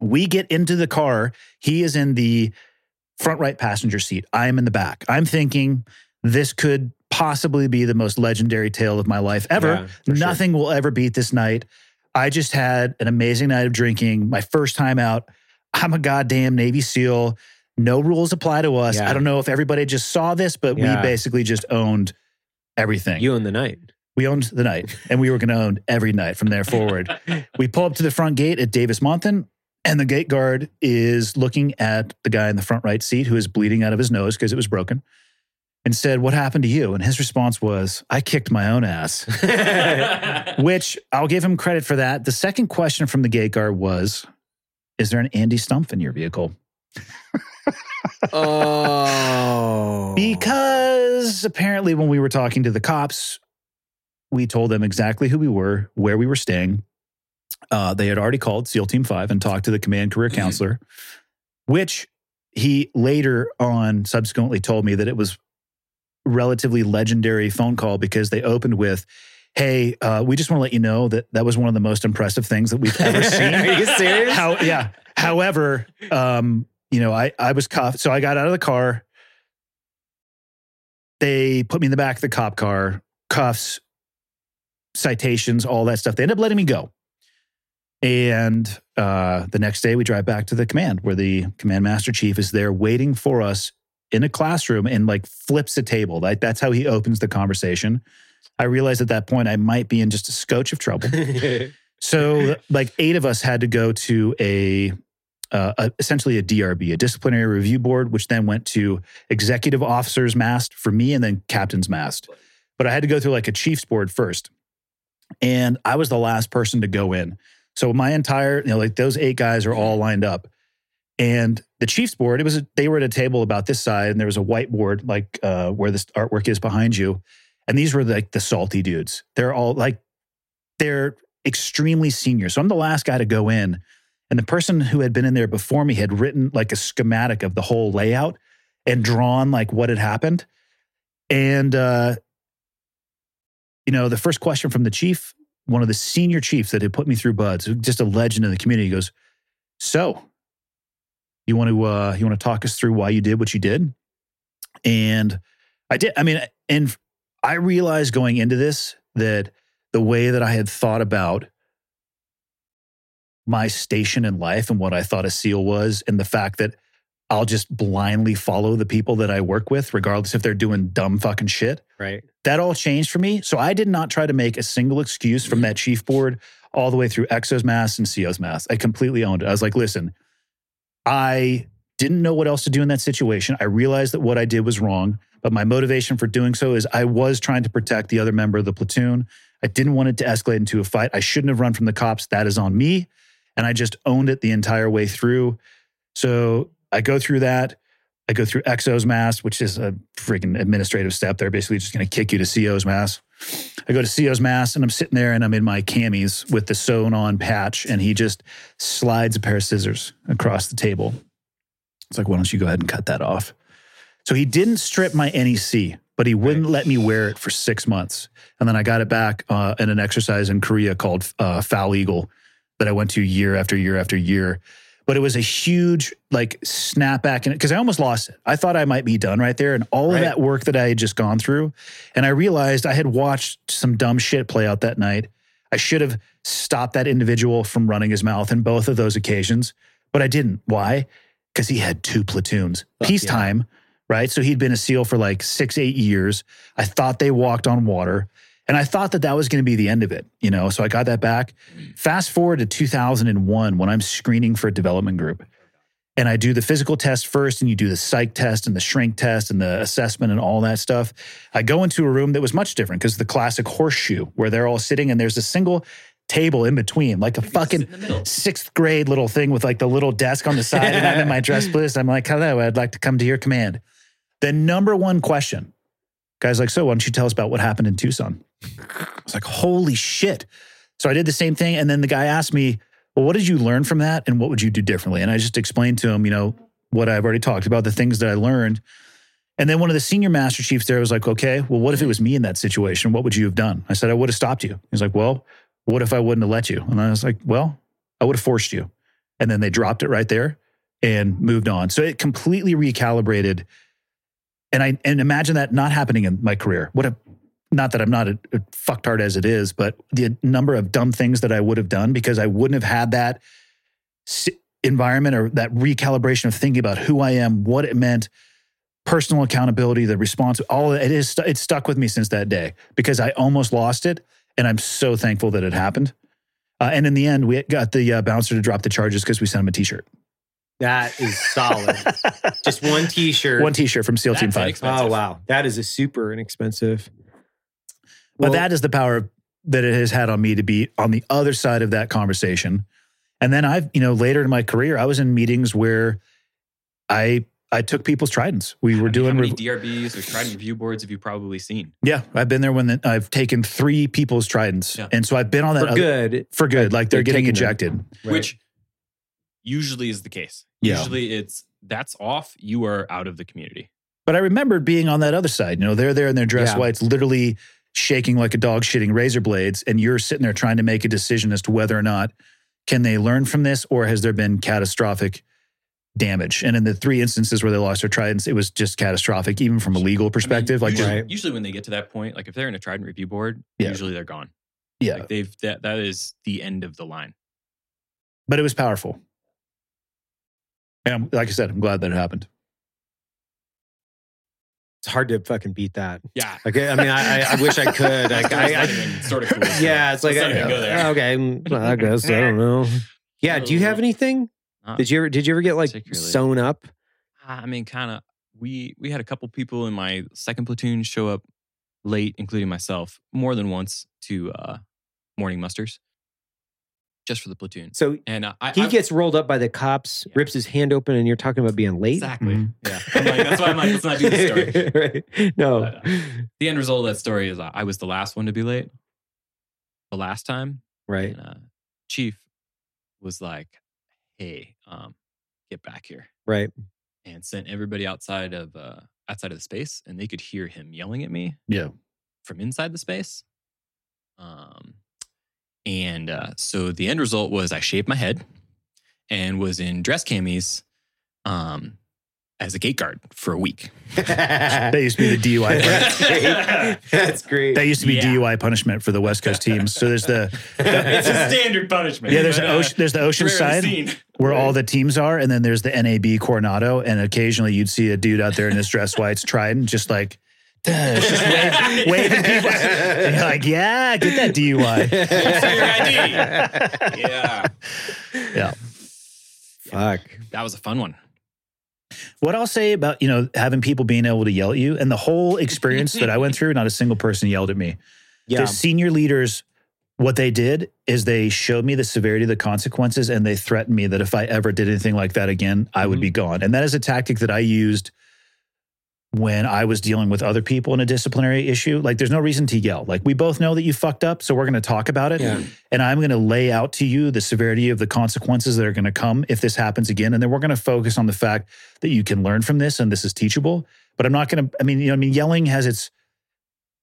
We get into the car. He is in the front right passenger seat. I am in the back. I'm thinking this could possibly be the most legendary tale of my life ever. Yeah, for sure. Nothing will ever beat this night. I just had an amazing night of drinking, my first time out. I'm a goddamn Navy SEAL. No rules apply to us. Yeah. I don't know if everybody just saw this, but Yeah. we basically just owned everything. You own the night. we owned the night and we were going to own every night from there forward. we pull up to the front gate at Davis Monthan, and the gate guard is looking at the guy in the front right seat who is bleeding out of his nose because it was broken and said, What happened to you? And his response was, I kicked my own ass, which I'll give him credit for that. The second question from the gate guard was, Is there an Andy Stumpf in your vehicle? oh. Because apparently, when we were talking to the cops, we told them exactly who we were, where we were staying. Uh, they had already called SEAL Team 5 and talked to the command career counselor, which he later on subsequently told me that it was relatively legendary phone call because they opened with, Hey, uh, we just want to let you know that that was one of the most impressive things that we've ever seen. Are you serious? How, yeah. However, um, you know, I, I was cuffed. So I got out of the car. They put me in the back of the cop car, cuffs, citations, all that stuff. They end up letting me go. And uh, the next day, we drive back to the command where the command master chief is there waiting for us in a classroom and like flips a table. Like that's how he opens the conversation. I realized at that point I might be in just a scotch of trouble. So, like eight of us had to go to a, uh, a essentially a DRB, a disciplinary review board, which then went to executive officers mast for me, and then captain's mast. But I had to go through like a chief's board first, and I was the last person to go in. So my entire, you know, like those eight guys are all lined up, and the chief's board, it was a, they were at a table about this side, and there was a whiteboard like uh, where this artwork is behind you, and these were like the salty dudes. They're all like they're extremely senior. So I'm the last guy to go in. And the person who had been in there before me had written like a schematic of the whole layout and drawn like what had happened. And, uh, you know, the first question from the chief, one of the senior chiefs that had put me through BUD/S, just a legend in the community, goes, So, you want to uh, you want to talk us through why you did what you did? And I did. I mean, and I realized going into this that the way that I had thought about my station in life and what I thought a SEAL was, and the fact that I'll just blindly follow the people that I work with, regardless if they're doing dumb fucking shit. right. That all changed for me. So I did not try to make a single excuse from that chief board all the way through XO's Mast and CO's Mast. I completely owned it. I was like, listen, I didn't know what else to do in that situation. I realized that what I did was wrong, but my motivation for doing so is I was trying to protect the other member of the platoon. I didn't want it to escalate into a fight. I shouldn't have run from the cops. That is on me. And I just owned it the entire way through. So I go through that. I go through XO's Mast, which is a freaking administrative step. They're basically just going to kick you to CO's Mast. I go to CO's Mast and I'm sitting there and I'm in my camis with the sewn on patch, and he just slides a pair of scissors across the table. It's like, why don't you go ahead and cut that off? So he didn't strip my NEC, but he wouldn't let me wear it for six months. And then I got it back uh, in an exercise in Korea called uh, Foal Eagle that I went to year after year after year. But it was a huge like snapback in it because I almost lost it. I thought I might be done right there. And all Right. of that work that I had just gone through. And I realized I had watched some dumb shit play out that night. I should have stopped that individual from running his mouth in both of those occasions, but I didn't. Why? Because he had two platoons. Peacetime, right? So he'd been a SEAL for like six, eight years. I thought they walked on water. And I thought that that was going to be the end of it, you know. So I got that back. Fast forward to 2001 when I'm screening for a development group. And I do the physical test first, and you do the psych test and the shrink test and the assessment and all that stuff. I go into a room that was much different because the classic horseshoe where they're all sitting and there's a single table in between, like a fucking sixth grade little thing with like the little desk on the side. and I'm in my dress bliss. I'm like, hello, I'd like to come to your command. The number one question Guy's like, so why don't you tell us about what happened in Tucson? I was like, holy shit. So I did the same thing. And then the guy asked me, well, what did you learn from that? And what would you do differently? And I just explained to him, you know, what I've already talked about, the things that I learned. And then one of the senior master chiefs there was like, okay, well, what if it was me in that situation? What would you have done? I said, I would have stopped you. He's like, well, what if I wouldn't have let you? And I was like, well, I would have forced you. And then they dropped it right there and moved on. So it completely recalibrated. And I and imagine that not happening in my career. What a not that I'm not a, a fucktard as it is, but the number of dumb things that I would have done because I wouldn't have had that environment or that recalibration of thinking about who I am, what it meant, personal accountability, the response, all of it is it's stuck with me since that day because I almost lost it, and I'm so thankful that it happened. Uh, and in the end, we got the uh, bouncer to drop the charges because we sent him a T-shirt. That is solid. Just one T-shirt. One T-shirt from SEAL Team Five. Oh wow, that is a super inexpensive. But that is the power that it has had on me to be on the other side of that conversation. And then I've, you know, later in my career, I was in meetings where I I took people's tridents. We I were mean, doing how many rev- DRBs or trident review boards have you probably seen? yeah, I've been there when the, I've taken three people's tridents. Yeah. And so I've been on that For other- good. for good, like they're They're getting ejected. Right. Which usually is the case. Yeah. Usually it's that's off, you are out of the community. But I remember being on that other side. You know, they're there in their dress Yeah. whites, literally shaking like a dog shitting razor blades, and you're sitting there trying to make a decision as to whether or not can they learn from this or has there been catastrophic damage. And in the three instances where they lost their tridents, it was just catastrophic, even from a legal perspective. like, usually, just, usually when they get to that point, like if they're in a trident review board, Yeah. usually they're gone. yeah. Like they've that that is the end of the line. But it was powerful. And I'm- like I said, I'm glad that it happened. It's hard to fucking beat that. Yeah. Like, I mean, I, I, I wish I could. Like, I, I, sort of cool. yeah, it's like, let's go there. okay, mm, I guess I don't know. Yeah, do you have anything? Uh, Did you ever? Did you ever get like sewn up? I mean, kind of. We we had a couple people in my second platoon show up late, including myself, more than once to uh, morning musters, just for the platoon. So And uh, I, he I- gets rolled up by the cops, Yeah. rips his hand open, and you're talking about being late. exactly. Mhm. Yeah, I'm like, that's why I'm like, let's not do the story. right. No. But, The end result of that story is uh, I was the last one to be late. The last time, right. and uh, chief was like, "Hey, um, get back here." Right. and sent everybody outside of uh, outside of the space, and they could hear him yelling at me Yeah. from inside the space. Um, and uh, so the end result was I shaved my head and was in dress camis um, as a gate guard for a week. That used to be the DUI. That's great. That's great. That used to be Yeah. DUI punishment for the West Coast teams. So there's the it's a standard punishment. yeah, there's but, an uh, ocean, there's the ocean side seen. where all the teams are, and then there's the NAB Coronado, and occasionally you'd see a dude out there in his dress whites trident, just like "Duh," just wave- waving people. And you're like, yeah, get that DUI. Your ID. Yeah, Yeah. Fuck. that was a fun one. What I'll say about you know having people being able to yell at you, and the whole experience that I went through, not a single person yelled at me. Yeah. The senior leaders, what they did is they showed me the severity of the consequences and they threatened me that if I ever did anything like that again, I would mm-hmm. be gone. And that is a tactic that I used when I was dealing with other people in a disciplinary issue. Like, there's no reason to yell. Like, we both know that you fucked up, so we're going to talk about it. Yeah. And I'm going to lay out to you the severity of the consequences that are going to come if this happens again. And then we're going to focus on the fact that you can learn from this and this is teachable. But I'm not going to, I mean, you know, I mean, yelling has its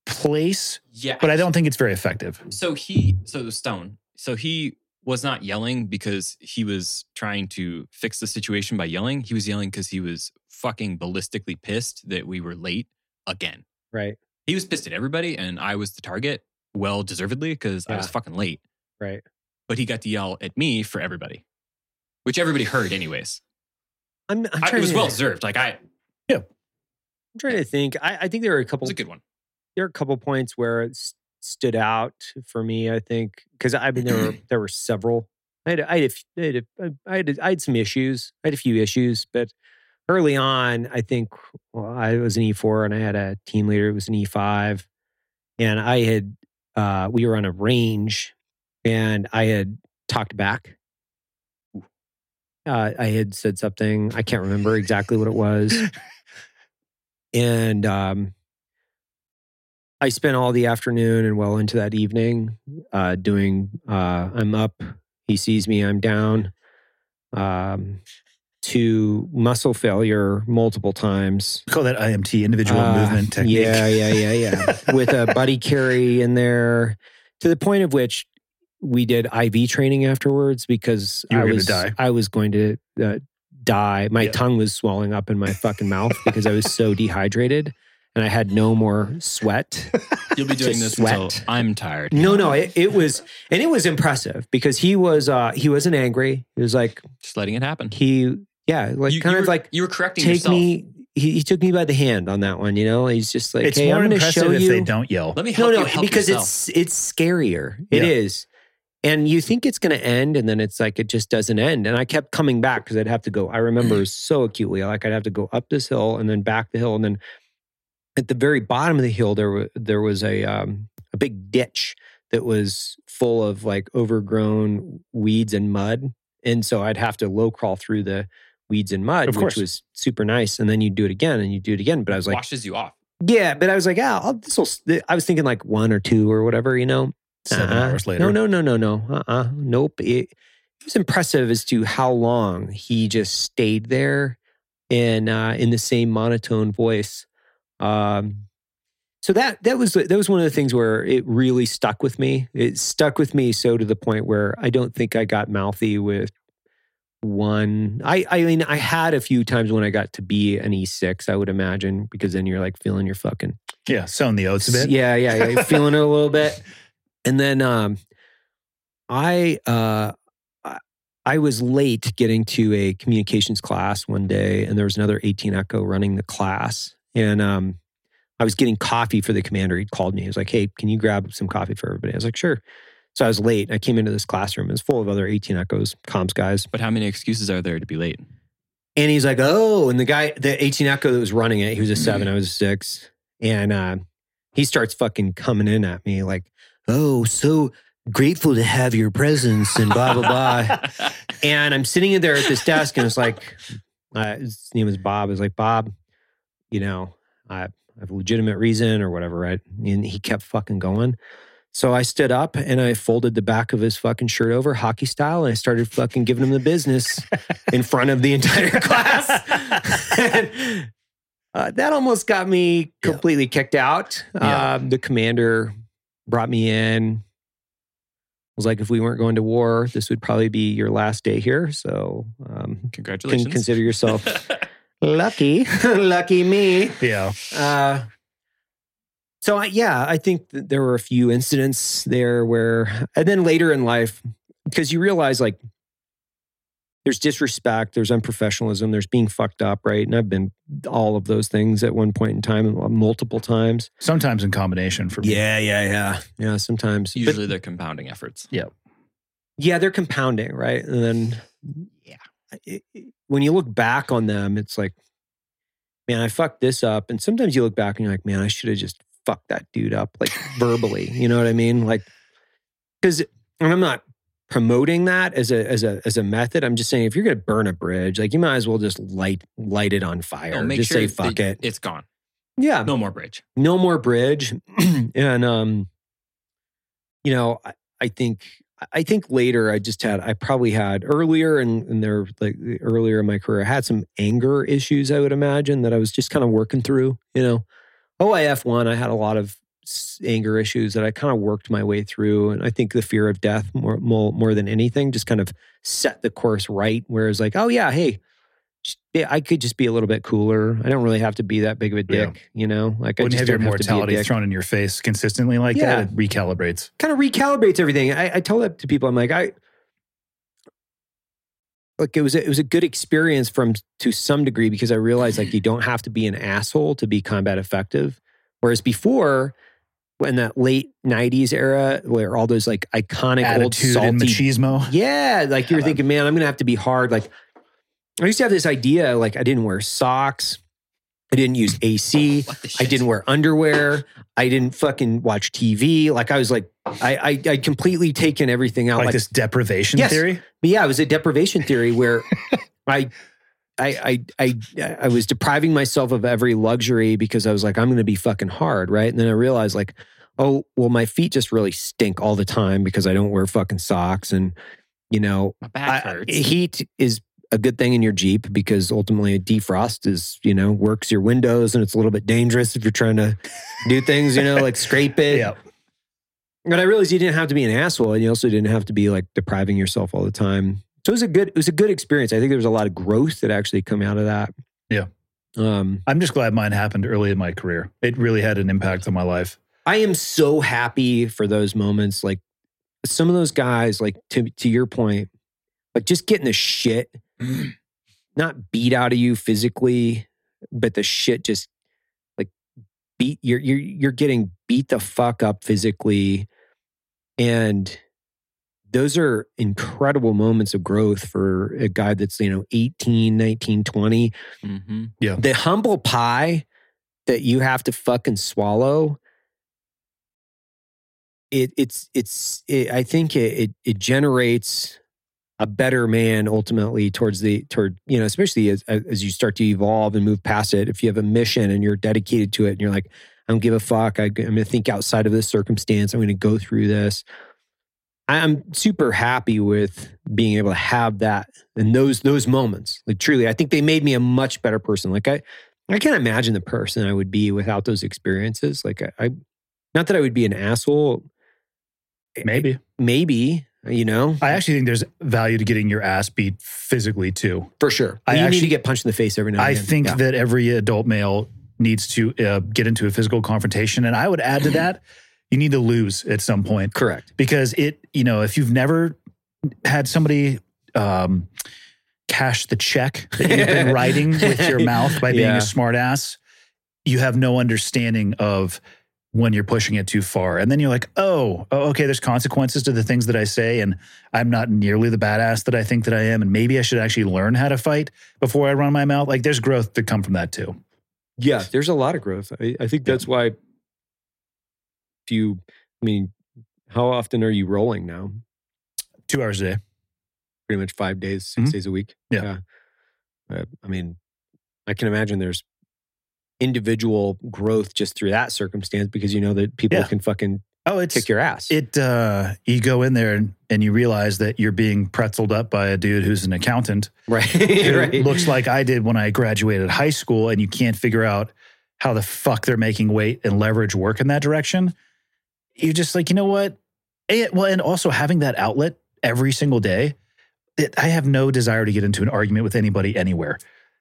place, Yeah, but I don't think it's very effective. So he, so Stone, so he was not yelling because he was trying to fix the situation by yelling. He was yelling because he was fucking ballistically pissed that we were late again. Right. He was pissed at everybody, and I was the target, well deservedly, because I was fucking late. Right. But he got to yell at me for everybody, which everybody heard anyways. I'm, I'm I, it was well deserved. Like I, yeah. I'm trying to think. I, I think there were a couple was a good one. there are a couple points where it stood out for me. I think because I mean there were there were several. I had I had, a, I had, a, I had a- I had some issues. I had a few issues, but early on, I think well, I was an E four and I had a team leader who was an E five, and I had uh, we were on a range, and I had talked back. Uh, I had said something I can't remember exactly what it was, and um, I spent all the afternoon and well into that evening uh, doing. Uh, I'm up. He sees me. I'm down. Um, to muscle failure multiple times. We call that IMT, individual Uh, movement technique. Yeah, yeah, yeah, yeah. With a buddy carry in there, to the point of which we did IV training afterwards because You were I was die. I was going to uh, die. My Yeah. tongue was swelling up in my fucking mouth because I was so dehydrated and I had no more sweat. You'll be doing this sweat. until I'm tired. No, no, it, it was and it was impressive because he was uh he wasn't angry. He was like Just letting it happen. he yeah like you, kind you of were, like you were correcting take yourself. me. He, he took me by the hand on that one. You know, he's just like, it's hey, more I'm going to impressive show if you. they don't yell. Let me help no, you help because yourself. it's it's scarier. It Yeah. is, and you think it's going to end, and then it's like it just doesn't end. And I kept coming back because I'd have to go. I remember so acutely, like I'd have to go up this hill and then back the hill, and then at the very bottom of the hill there was there was a um, a big ditch that was full of like overgrown weeds and mud, and so I'd have to low crawl through the weeds and mud, Of which was super nice. And then you do it again, and you do it again. But I was like, washes you off. yeah, but I was like, ah, this will. I was thinking like one or two or whatever, you know. 7 Uh-uh. hours later. No, no, no, no, no. Uh, uh nope. It, it was impressive as to how long he just stayed there, in uh, in the same monotone voice. Um, so that that was that was one of the things where it really stuck with me. It stuck with me so to the point where I don't think I got mouthy with one. I I mean I had a few times when I got to be an E six. I would imagine because then you're like feeling your fucking Yeah, sowing the oats a bit. yeah, yeah, yeah. Feeling it a little bit. And then um I uh I- I was late getting to a communications class one day and there was another 18 Echo running the class. And um I was getting coffee for the commander. He called me. He was like, Hey, can you grab some coffee for everybody? I was like, Sure. So I was late. I came into this classroom. It was full of other 18 Echoes, comms guys. But how many excuses are there to be late? And he's like, oh, and the guy, the 18 Echo that was running it, he was a seven, I was a six. And uh, he starts fucking coming in at me like, oh, so grateful to have your presence and blah, blah, blah. and I'm sitting in there at this desk and it's like, uh, his name was Bob. It's like, Bob, you know, I have a legitimate reason or whatever, right? And he kept fucking going. So I stood up and I folded the back of his fucking shirt over hockey style and I started fucking giving him the business in front of the entire class. and, uh, that almost got me Yeah. completely kicked out. Yeah. Um, the commander brought me in. Was like, if we weren't going to war, this would probably be your last day here. So, um, can Congratulations. consider yourself lucky. lucky me. Yeah. Uh, so I, yeah, I think that there were a few incidents there where, and then later in life, because you realize like there's disrespect, there's unprofessionalism, there's being fucked up, right? And I've been all of those things at one point in time, multiple times. Sometimes in combination for me. Yeah, yeah, yeah, yeah. Sometimes, But- Usually they're compounding efforts. Yeah. Yeah, they're compounding, right? And then, Yeah. it- it- when you look back on them, it's like, man, I fucked this up. And sometimes you look back and you're like, man, I should have just fucked that dude up, like verbally. You know what I mean? Like, because I'm not promoting that as a as a as a method. I'm just saying if you're gonna burn a bridge, like you might as well just light light it on fire. No, make just sure say fuck it. It's gone. Yeah, No more bridge. no more bridge and um you know I, I think i think later i just had i probably had earlier and and there like earlier in my career i had some anger issues i would imagine that i was just kind of working through you know oif one i had a lot of anger issues that i kind of worked my way through and i think the fear of death more more, more than anything just kind of set the course right whereas like oh yeah hey yeah, I could just be a little bit cooler. I don't really have to be that big of a Yeah. dick, you know. Like I When you just have your don't have to be a mortality dick thrown in your face consistently like Yeah. that, it recalibrates. kind of recalibrates everything. I, I tell that to people. I'm like, I like it was a, it was a good experience from to some degree because I realized like you don't have to be an asshole to be combat effective. Whereas before, in that late '90s era, where all those like iconic old Attitude and salty machismo. yeah, like you were thinking, man, I'm gonna have to be hard. Like I used to have this idea, like I didn't wear socks, I didn't use AC, I didn't wear underwear. I didn't fucking watch TV. Like I was like, I I I completely taken everything out. Like, Like, this deprivation Yes. theory. but yeah, it was a deprivation theory where I I, I, I, I was depriving myself of every luxury because I was like, I'm going to be fucking hard, right? And then I realized, like, oh, well, my feet just really stink all the time because I don't wear fucking socks, and you know, My back I- heat is a good thing in your Jeep because ultimately a defrost is, you know, works your windows and it's a little bit dangerous if you're trying to do things, you know, like scrape it. Yeah. But I realized you didn't have to be an asshole and you also didn't have to be like depriving yourself all the time. So it was a good it was a good experience. I think there was a lot of growth that actually come out of that. Yeah. Um I'm just glad mine happened early in my career. It really had an impact on my life. I am so happy for those moments. Like some of those guys, like to to your point, like just getting the shit not beat out of you physically, but the shit just like beat you're you're you're getting beat the fuck up physically. And those are incredible moments of growth for a guy that's, you know, 18, 19, 20 hmm the humble pie that you have to fucking swallow it it's it's it, i think it, it it generates a better man ultimately towards the toward you know especially as as you start to evolve and move past it. If you have a mission and you're dedicated to it and you're like i don't give a fuck. I, i'm going to think outside of this circumstance. I'm going to go through this. I'm super happy with being able to have that and those those moments. Like truly i think they made me a much better person. Like i i can't imagine the person i would be without those experiences. Like i, I not that i would be an asshole. Eh, maybe. maybe you know? I actually think there's value to getting your ass beat physically too. for sure. I you need to get punched in the face every now and I think Yeah. that every adult male needs to uh, get into a physical confrontation. And I would add to that, you need to lose at some point correct because it, you know, if you've never had somebody um, cash the check that you've been writing with your mouth by being Yeah. a smart ass, you have no understanding of when you're pushing it too far. And then you're like, oh, oh, okay, there's consequences to the things that I say. And I'm not nearly the badass that I think that I am. And maybe I should actually learn how to fight before I run my mouth. Like there's growth to come from that too. Yeah, there's a lot of growth. I, I think that's why if you, I mean, how often are you rolling now? Two hours a day. Pretty much five days, 6 Mhm. days a week. Yeah. Uh, I mean, I can imagine there's individual growth just through that circumstance because you know that people Yeah. can fucking Oh, it's kick your ass. it uh you go in there and, and you realize that you're being pretzeled up by a dude who's an accountant right. who right. looks like I did when I graduated high school and you can't figure out how the fuck they're making weight and leverage work in that direction. You're just like, you know what? And, well, and also having that outlet every single day, it, I have no desire to get into an argument with anybody anywhere.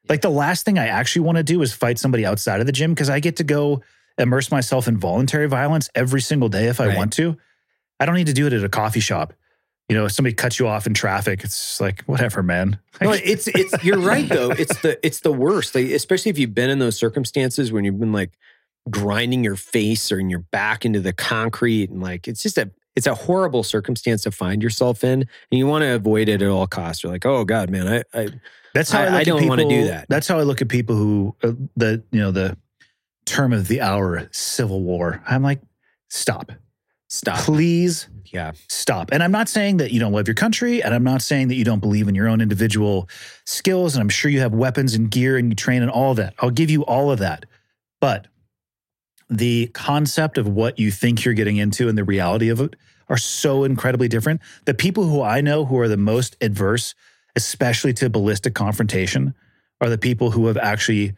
Like the last thing I actually want to do is fight somebody outside of the gym because I get to go immerse myself in voluntary violence every single day if I Right. want to. I don't need to do it at a coffee shop. You know, if somebody cuts you off in traffic, it's like, whatever, man. no, it's it's you're right though. It's the it's the worst, like, especially if you've been in those circumstances when you've been like grinding your face or in your back into the concrete and like it's just a it's a horrible circumstance to find yourself in, and you want to avoid it at all costs. You're like, oh god, man, I, I That's how I, I- I don't wanna do that. That's how I look at people who uh, the you know the term of the hour civil war. I'm like, stop, stop. please Yeah, stop. And I'm not saying that you don't love your country, and I'm not saying that you don't believe in your own individual skills. And I'm sure you have weapons and gear and you train and all that. I'll give you all of that, but the concept of what you think you're getting into and the reality of it are so incredibly different. The people who I know who are the most adverse, especially to ballistic confrontation, are the people who have actually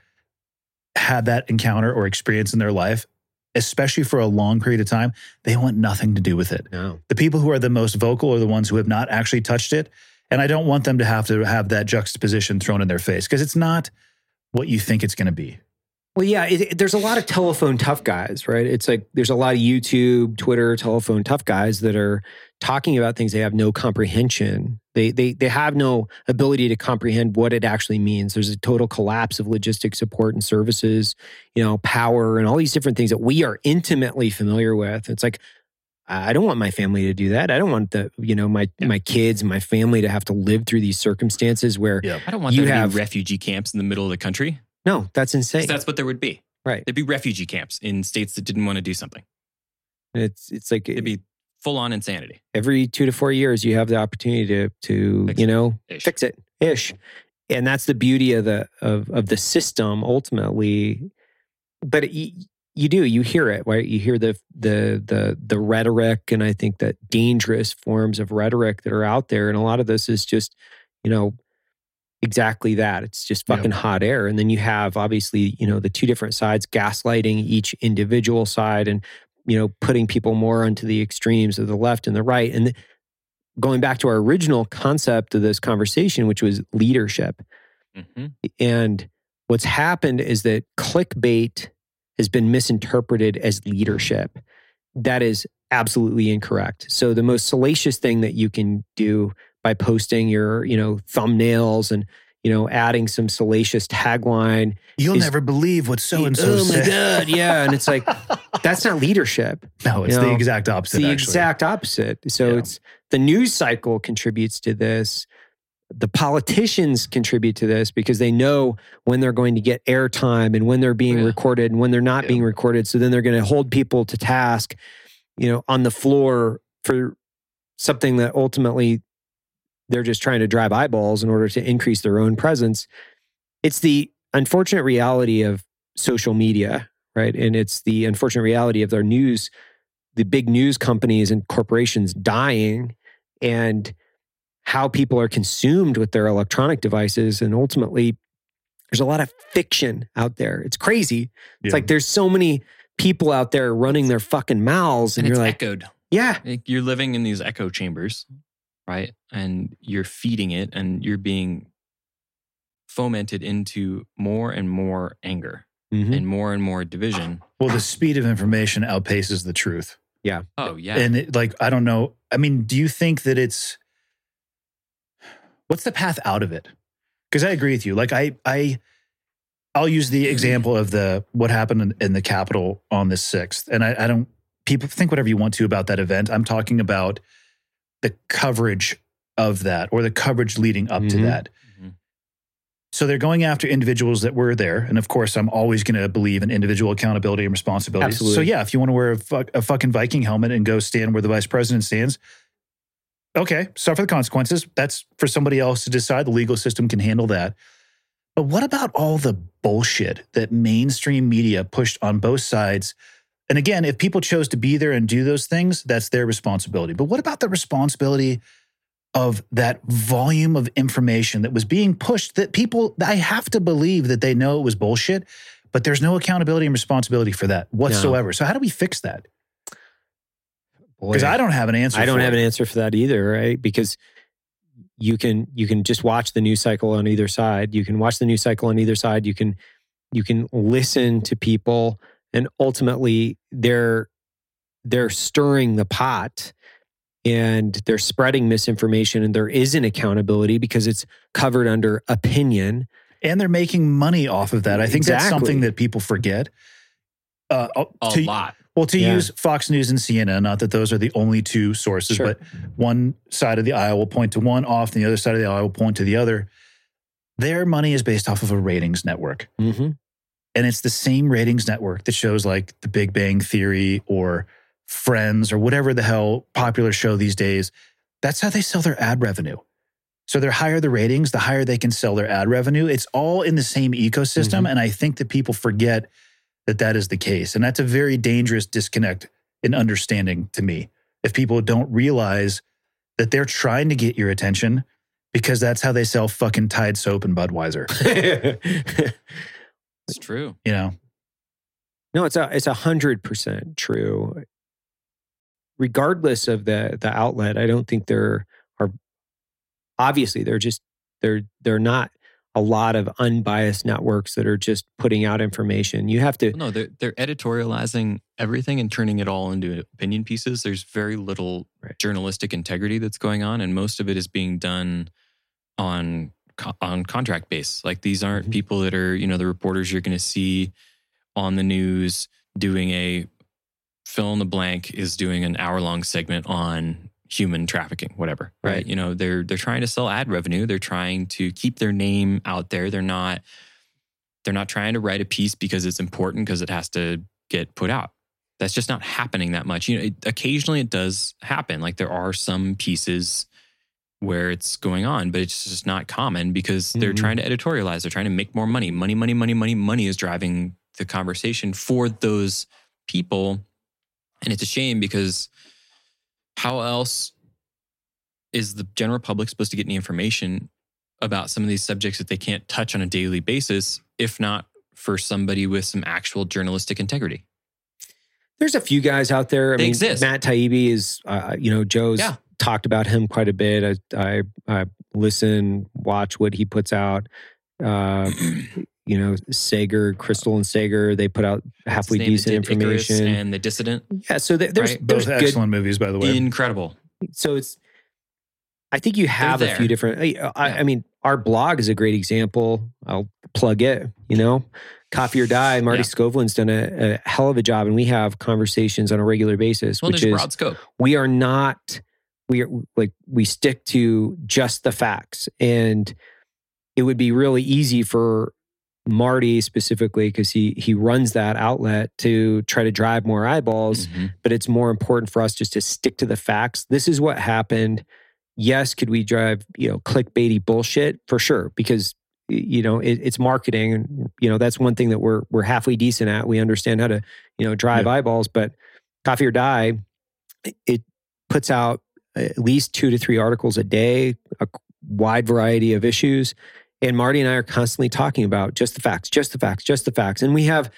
had that encounter or experience in their life, especially for a long period of time. They want nothing to do with it. no, The people who are the most vocal are the ones who have not actually touched it. And I don't want them to have to have that juxtaposition thrown in their face because it's not what you think it's going to be. Well, yeah, it, it- there's a lot of telephone tough guys, right? It's like there's a lot of YouTube, Twitter, telephone tough guys that are talking about things they have no comprehension. They they they have no ability to comprehend what it actually means. There's a total collapse of logistic support and services, you know, power and all these different things that we are intimately familiar with. It's like I don't want my family to do that. I don't want the you know my Yeah. my kids, and my family to have to live through these circumstances where Yeah. I don't want You to have- be refugee camps in the middle of the country. No, that's insane. That's what there would be. Right. There'd be refugee camps in states that didn't want to do something. It's it's like It'd be full on insanity. every two to four years you have the opportunity to to Fix you it. know Ish. fix it ish and that's the beauty of the of of the system ultimately. But you, you do you hear it right? You hear the the the the rhetoric, and I think that dangerous forms of rhetoric that are out there, and a lot of this is just you know exactly that. It's just Yeah. fucking hot air. And then you have obviously, you know, the two different sides gaslighting each individual side and, you know, putting people more onto the extremes of the left and the right. And th- going back to our original concept of this conversation, which was leadership. Mhm. And what's happened is that clickbait has been misinterpreted as leadership. That is absolutely incorrect. So the most salacious thing that you can do by posting your, you know, thumbnails and, you know, adding some salacious tagline. You'll Is- never believe what so and so oh my said. God. Yeah. And it's like, that's not leadership. no, it's you the know, exact It's opposite. the actually. exact opposite. So Yeah. it's the news cycle contributes to this. The politicians contribute to this because they know when they're going to get airtime and when they're being Yeah. recorded and when they're not Yeah. being recorded. So then they're going to hold people to task, you know, on the floor for something that ultimately they're just trying to drive eyeballs in order to increase their own presence. It's the unfortunate reality of social media, right? And it's the unfortunate reality of their news, the big news companies and corporations dying and how people are consumed with their electronic devices. And ultimately, there's a lot of fiction out there. It's crazy. It's Yeah. like there's so many people out there running their fucking mouths, and, And, you're it's like, echoed. yeah, Like, you're living in these echo chambers, right? And you're feeding it and you're being fomented into more and more anger Mhm. and more and more division. well, the speed of information outpaces the truth. Yeah. Oh, yeah. And it, like, I don't know. I mean, do you think that it's what's the path out of it? Because I agree with you. Like, I, I, I'll use the example of the what happened in, in the Capitol on the sixth, and I, I don't. People think whatever you want to about that event. I'm talking about the coverage of that or the coverage leading up to Mhm. that. Mhm. So they're going after individuals that were there, and of course, I'm always going to believe in individual accountability and responsibility. Absolutely. So yeah, if you want to wear a, fuck, a fucking Viking helmet and go stand where the vice president stands, okay, suffer the consequences. That's for somebody else to decide. The legal system can handle that. But what about all the bullshit that mainstream media pushed on both sides? And again, if people chose to be there and do those things, that's their responsibility. But what about the responsibility of that volume of information that was being pushed that people, I have to believe that they know it was bullshit, but there's no accountability and responsibility for that whatsoever. So, how do we fix that? Because I don't have an answer. I don't have it. an answer for that either, right? Because you can you can just watch the news cycle on either side. You can watch the news cycle on either side. You can you can listen to people, and ultimately they're they're stirring the pot and they're spreading misinformation and there isn't accountability because it's covered under opinion and they're making money off of that. I think that's something that people forget. Uh, A to, lot. Well, to Yeah. use Fox News and CNN, not that those are the only two sources, Sure. but one side of the aisle will point to one off, and the other side of the aisle will point to the other. Their money is based off of a ratings network. hmm And it's the same ratings network that shows like The Big Bang Theory or Friends or whatever the hell popular show these days. That's how they sell their ad revenue. So the higher the ratings, the higher they can sell their ad revenue. It's all in the same ecosystem. Mhm. And I think that people forget that that is the case. And that's a very dangerous disconnect in understanding to me. If people don't realize that they're trying to get your attention because that's how they sell fucking Tide soap and Budweiser, It's true. you know? No, it's a it's a hundred percent true. Regardless of the the outlet, I don't think there are obviously they're just they're they're not a lot of unbiased networks that are just putting out information. You have to Well, no, they're they're editorializing everything and turning it all into opinion pieces. There's very little Right. journalistic integrity that's going on, and most of it is being done on co- on contract base. Like these aren't Mhm. people that are you know the reporters you're going to see on the news doing a fill in the blank is doing an hour long segment on human trafficking whatever right? Right. you know they're they're trying to sell ad revenue they're trying to keep their name out there they're not they're not trying to write a piece because it's important because it has to get put out that's just not happening that much you know it, occasionally it does happen like there are some pieces where it's going on, but it's just not common because they're Mhm. trying to editorialize. They're trying to make more money. Money, money, money, money, money is driving the conversation for those people. And it's a shame because how else is the general public supposed to get any information about some of these subjects that they can't touch on a daily basis, if not for somebody with some actual journalistic integrity? There's a few guys out there. I They mean, exist. Matt Taibbi is, uh, you know, Joe's Yeah. Talked about him quite a bit. I, I, I listen, watch what he puts out. Uh, you know, Saagar, Krystal and Saagar, they put out halfway His name that decent did Icarus information. and the dissident. yeah, so there- there's Right. there's Both good. excellent movies, by the way. Incredible. So it's. I think you have a few different. I, I, Yeah. I mean, our blog is a great example. I'll plug it. You know, Coffee or Die. Marty Yeah. Skovlund's done a, a hell of a job, and we have conversations on a regular basis, Well, which there's is broad scope. we are not we like we stick to just the facts. And it would be really easy for marty specifically because he he runs that outlet to try to drive more eyeballs Mhm. but it's more important for us just to stick to the facts. This is what happened. Yes could we drive you know clickbaity bullshit? For sure because you know it, it's marketing and you know that's one thing that we're we're halfway decent at. We understand how to you know drive Yeah. eyeballs but coffee or die it puts out at least two to three articles a day a wide variety of issues. And marty and i are constantly talking about just the facts just the facts just the facts. And we have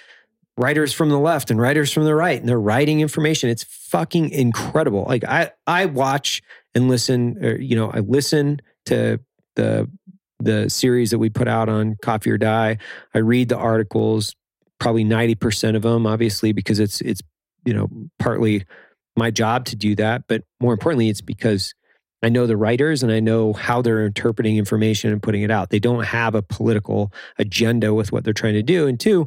writers from the left and writers from the right and they're writing information. It's fucking incredible. Like i i watch and listen or, you know i listen to the the series that we put out on coffee or die. I read the articles probably 90% of them obviously because it's it's you know partly my job to do that but more importantly it's because i know the writers and i know how they're interpreting information and putting it out they don't have a political agenda with what they're trying to do and two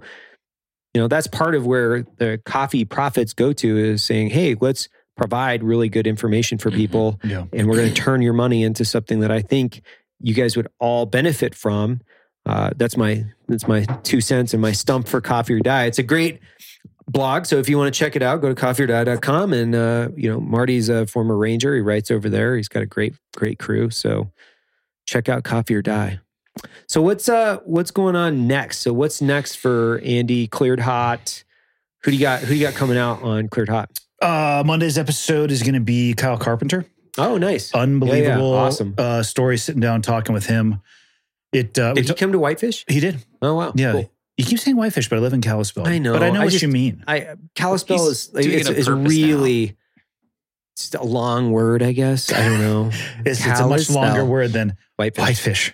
you know that's part of where the coffee profits go to is saying hey let's provide really good information for Mhm. people yeah. and we're going to turn your money into something that i think you guys would all benefit from uh, that's my that's my two cents and my stump for coffee or die it's a great blog so if you want to check it out go to coffeeordie.com and uh, you know marty's a former ranger he writes over there he's got a great great crew so check out coffee or die so what's uh what's going on next so what's next for andy cleared hot who do you got who do you got coming out on cleared hot Uh, Monday's episode is going to be Kyle Carpenter. oh nice Unbelievable, awesome. uh, story. Sitting down talking with him. It uh, did he come to whitefish he did. oh wow Yeah. cool. You keep saying whitefish, but I live in Kalispell. I know. but I know I what just- you mean. I Kalispell is like, doing it's, it on really it's a long word, I guess. I don't know. It's, it's a much longer word than Whitefish. whitefish.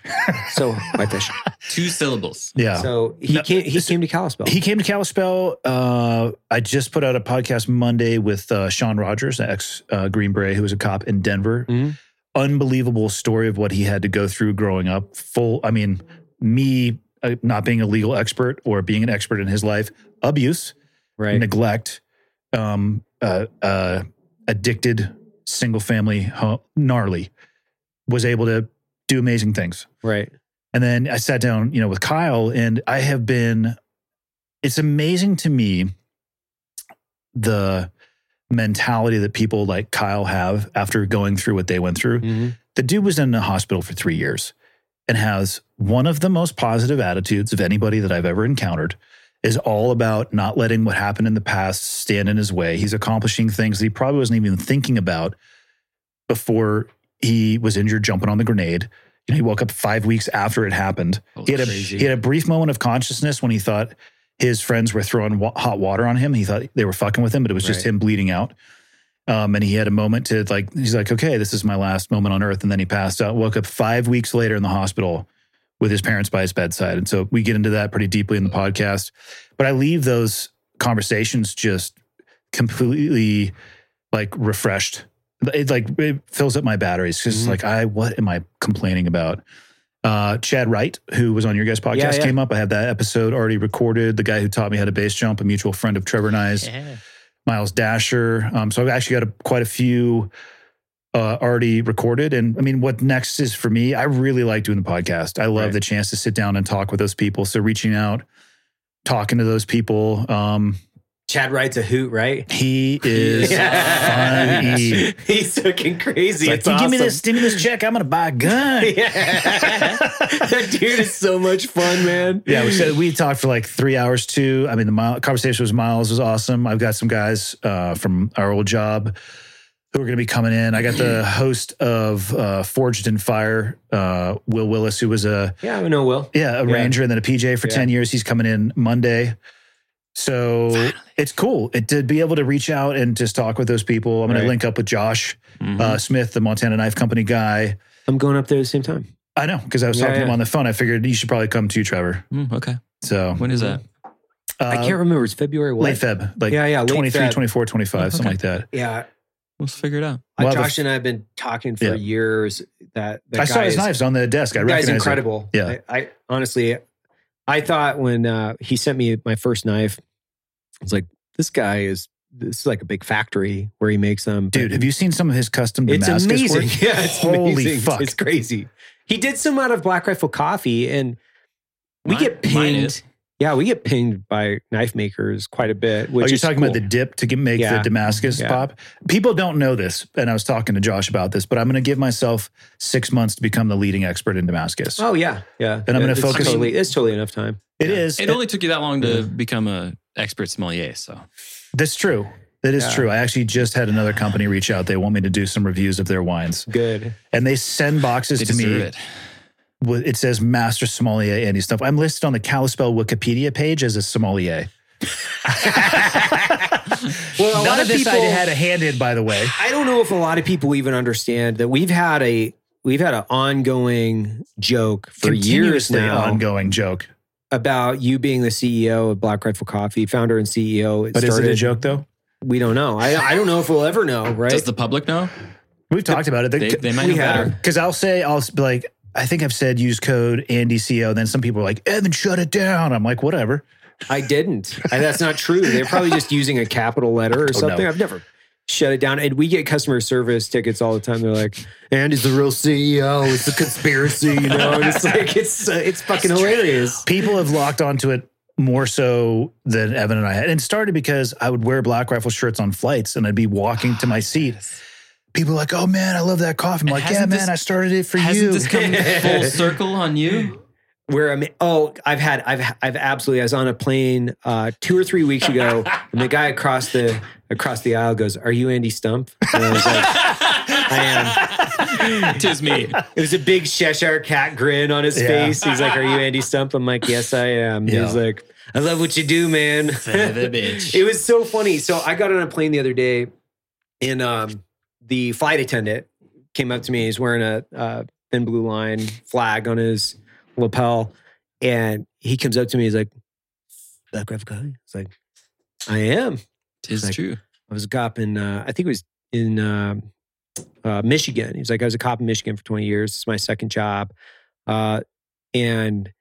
So whitefish. Two syllables. yeah. So he No, came. He this- came to Kalispell. He came to Kalispell. Uh, I just put out a podcast Monday with uh, Sean Rogers, the ex uh, Green Beret, who was a cop in Denver. Mhm. Unbelievable story of what he had to go through growing up. Full, I mean, me uh, not being a legal expert or being an expert in his life, abuse, right. neglect, um, uh, uh, addicted, single family, gnarly, was able to do amazing things. Right. And then I sat down, you know, with Kyle, and I have been. It's amazing to me the mentality that people like Kyle have after going through what they went through. Mhm. The dude was in the hospital for three years and has one of the most positive attitudes of anybody that I've ever encountered. Is all about not letting what happened in the past stand in his way. He's accomplishing things that he probably wasn't even thinking about before he was injured jumping on the grenade. You know, he woke up five weeks after it happened. He had, a, he had a brief moment of consciousness when he thought his friends were throwing wa- hot water on him. He thought they were fucking with him, but it was just Right. him bleeding out. Um, and he had a moment to like, he's like, okay, this is my last moment on earth. And then he passed out, woke up five weeks later in the hospital with his parents by his bedside. And so we get into that pretty deeply in the podcast. But I leave those conversations just completely like refreshed. It like it fills up my batteries. Because Mhm. like I, what am I complaining about? Uh, Chad Wright, who was on your guys' podcast, Yeah, yeah. came up. I have that episode already recorded. The guy who taught me how to base jump, a mutual friend of Trevor and I's. Yeah. Miles Daisher. Um, so I've actually got a, quite a few uh, already recorded. And I mean, what next is for me? I really like doing the podcast. I love Right. the chance to sit down and talk with those people. So reaching out, talking to those people, um, Chad Wright's a hoot, right? He is funny. He's looking crazy. It's like, It's "You give me awesome. this stimulus check, I'm gonna buy a gun. Yeah. that dude is so much fun, man. Yeah, we said we talked for like three hours too. I mean, the mile, conversation with Miles was awesome. I've got some guys uh, from our old job who are going to be coming in. I got the host of uh, Forged in Fire, uh, Will Willis, who was a Yeah, I know Will. yeah a Yeah. ranger and then a PJ for Yeah. ten years. He's coming in Monday. So it's cool it, to be able to reach out and just talk with those people. I'm going Right. to link up with Josh Mhm. uh, Smith, the Montana Knife Company guy. I'm going up there at the same time. I know because I was Yeah, talking to him on the phone. I figured you should probably come too, Trevor. Mm, okay. So When is that? uh, I can't remember. It's February what? late Feb, like Yeah, yeah, late 23, Feb. 24, 25, something like that. Yeah. Let's figure it out. Uh, Well, the- Josh and I have been talking for Yeah. years. That, that I saw his is- knives on the desk. I That guy's recognize it. incredible. Yeah. I, I honestly, I thought when uh, he sent me my first knife, I was like, this guy is this is like a big factory where he makes them. Dude, have you seen some of his custom It's Damascus amazing. work? Yeah, it's Holy amazing. fuck. It's crazy. He did some out of Black Rifle Coffee, and we Mine- get mine pinged. is. Yeah, we get pinged by knife makers quite a bit. Oh, which Oh, you're is talking cool. about the dip to get, make the Damascus Yeah. pop. People don't know this, and I was talking to Josh about this, but I'm going to give myself six months to become the leading expert in Damascus. Oh yeah, yeah. And I'm gonna focus- Totally, it's totally enough time. It Yeah. is. It only took you that long to become a expert sommelier. So That's true. That is Yeah. true. I actually just had another company reach out. They want me to do some reviews of their wines, Good. and they send boxes they to me. it. With- It says Master Sommelier Andy stuff. I'm listed on the Kalispell Wikipedia page as a sommelier. Well, a None lot of of this people. I had a hand in, by the way. I don't know if a lot of people even understand that we've had a we've had an ongoing joke for years Continuously now ongoing joke. about you being the CEO of Black Rifle Coffee, founder and CEO. It But is it a joke though? We don't know. I, I don't know if we'll ever know. Right? Does the public know? We've talked about it. They, they might we know have. better. Because I'll say, I'll be like, I think I've said use code AndyCO. Then some people are like, Evan, shut it down. I'm like, whatever. I didn't. I, that's not true. They're probably just using a capital letter or Oh, something. no. I've never shut it down. And we get customer service tickets all the time. They're like, "Andy's the real CEO. It's a conspiracy." You know, and it's like it's uh, it's fucking hilarious. People have locked onto it more so than Evan and I had. And it started because I would wear Black Rifle shirts on flights and I'd be walking to my seat. People are like, oh man, I love that coffee. I'm like, yeah, hasn't man, this- I started it for Hasn't you. this come full circle on you? Where I'm, oh, I've had, I've, I've absolutely. I was on a plane uh, two or three weeks ago, and the guy across the across the aisle goes, "Are you Andy Stumpf?" And I was like, "I am." Tis me. It was a big Cheshire cat grin on his Yeah. face. He's like, "Are you Andy Stumpf?" I'm like, "Yes, I am." Yeah. He's like, "I love what you do, man." Son of a bitch. it was so funny. So I got on a plane the other day, and um, the flight attendant came up to me. He's wearing a uh, thin blue line flag on his lapel, and he comes up to me. He's like, "That graphic guy." It's like, "I am." Tis like- true. I was a cop in, uh, I think it was in um uh, Michigan. He was like, I was a cop in Michigan for 20 years. It's my second job. Uh, and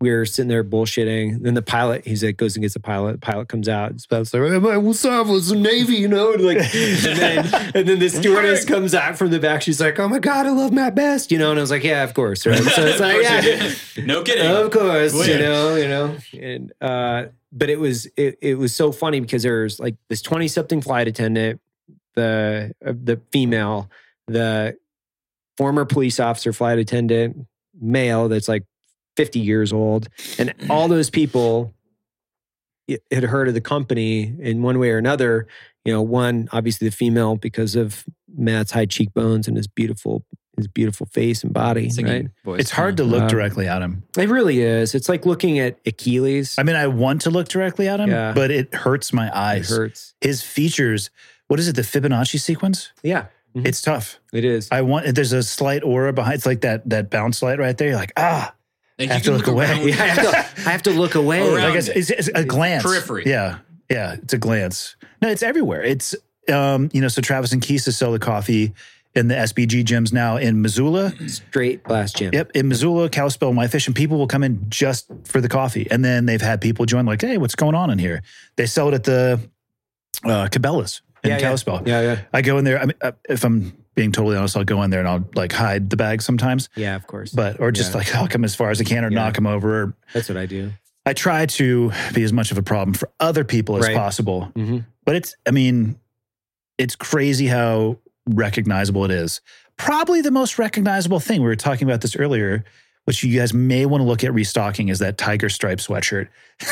were sitting there bullshitting. Then the pilot, he's like, goes and gets the pilot. The pilot comes out. It's like, hey, man, what's up? What's the Navy? You know, and like, and then, and then the stewardess comes out from the back. She's like, oh my God, I love Matt Best. You know, and I was like, yeah, of course. Right. So it's like, yeah. No kidding. Of course, you know, you know, and uh, but it was it, it was so funny because there's like this twenty something flight attendant, the uh, the female, the former police officer flight attendant, male that's like fifty years old, and all those people had heard of the company in one way or another. You know, one obviously the female because of Matt's high cheekbones and his beautiful his beautiful face and body, Singing right? voice. it's hard to look Um, directly at him. It really is. It's like looking at Achilles. I mean, I want to look directly at him, Yeah. but it hurts my it eyes. hurts. His features, what is it, the Fibonacci sequence? Yeah, Mhm. It's tough. it is. I want, there's a slight aura behind, it's like that that bounce light right there. You're like, ah, And I have to can look away. yeah, I have, to, I have to look away. Around like it's, it's, it's a glance. Periphery. Yeah. Yeah. It's a glance. No, it's everywhere. It's, um, you know, so Travis and Keisa sell the coffee in the SBG gyms now in Missoula. Straight blast gym. Yep, in Missoula, Kalispell, and Whitefish, and people will come in just for the coffee, and then they've had people join like, "Hey, what's going on in here?" They sell it at the uh, Cabela's in Yeah, yeah. Kalispell. Yeah, yeah, I go in there. I mean, uh, if I'm being totally honest, I'll go in there and I'll like hide the bag sometimes, yeah. Of course. but or just Yeah. like I'll come as far as I can or Yeah. knock them over. Or, that's what I do. I try to be as much of a problem for other people as Right. possible. Mhm. But it's, I mean, it's crazy how recognizable it is. Probably the most recognizable thing, we were talking about this earlier, which you guys may want to look at restocking, is that tiger stripe sweatshirt.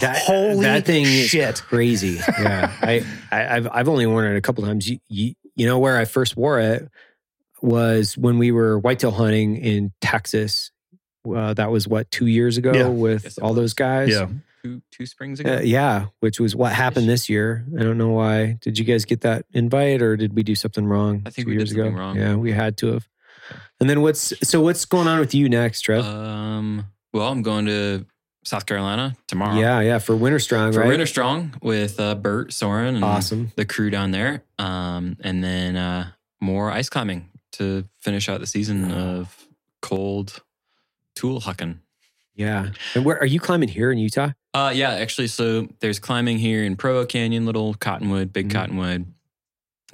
That, Holy that thing shit. is crazy. Yeah, I, I I've I've only worn it a couple times. You, you you know where I first wore it was when we were whitetail hunting in Texas. Uh, that was what two years ago Yeah. with Yes, all was. those guys. Yeah. Two two springs ago. Uh, yeah, which was what happened this year. I don't know why. Did you guys get that invite, or did we do something wrong? I think two we did years ago. something wrong. Yeah, we had to have. And then what's so what's going on with you next, Trev? Um. Well, I'm going to South Carolina tomorrow. yeah, yeah, for Winter Strong, For right? Winter Strong with uh, Bert Soren and awesome. the crew down there. Um, and then uh, more ice climbing to finish out the season of cold tool hucking. Yeah. And where are you climbing here in Utah? Uh, yeah, actually, so there's climbing here in Provo Canyon, Little Cottonwood, Big Mhm. Cottonwood.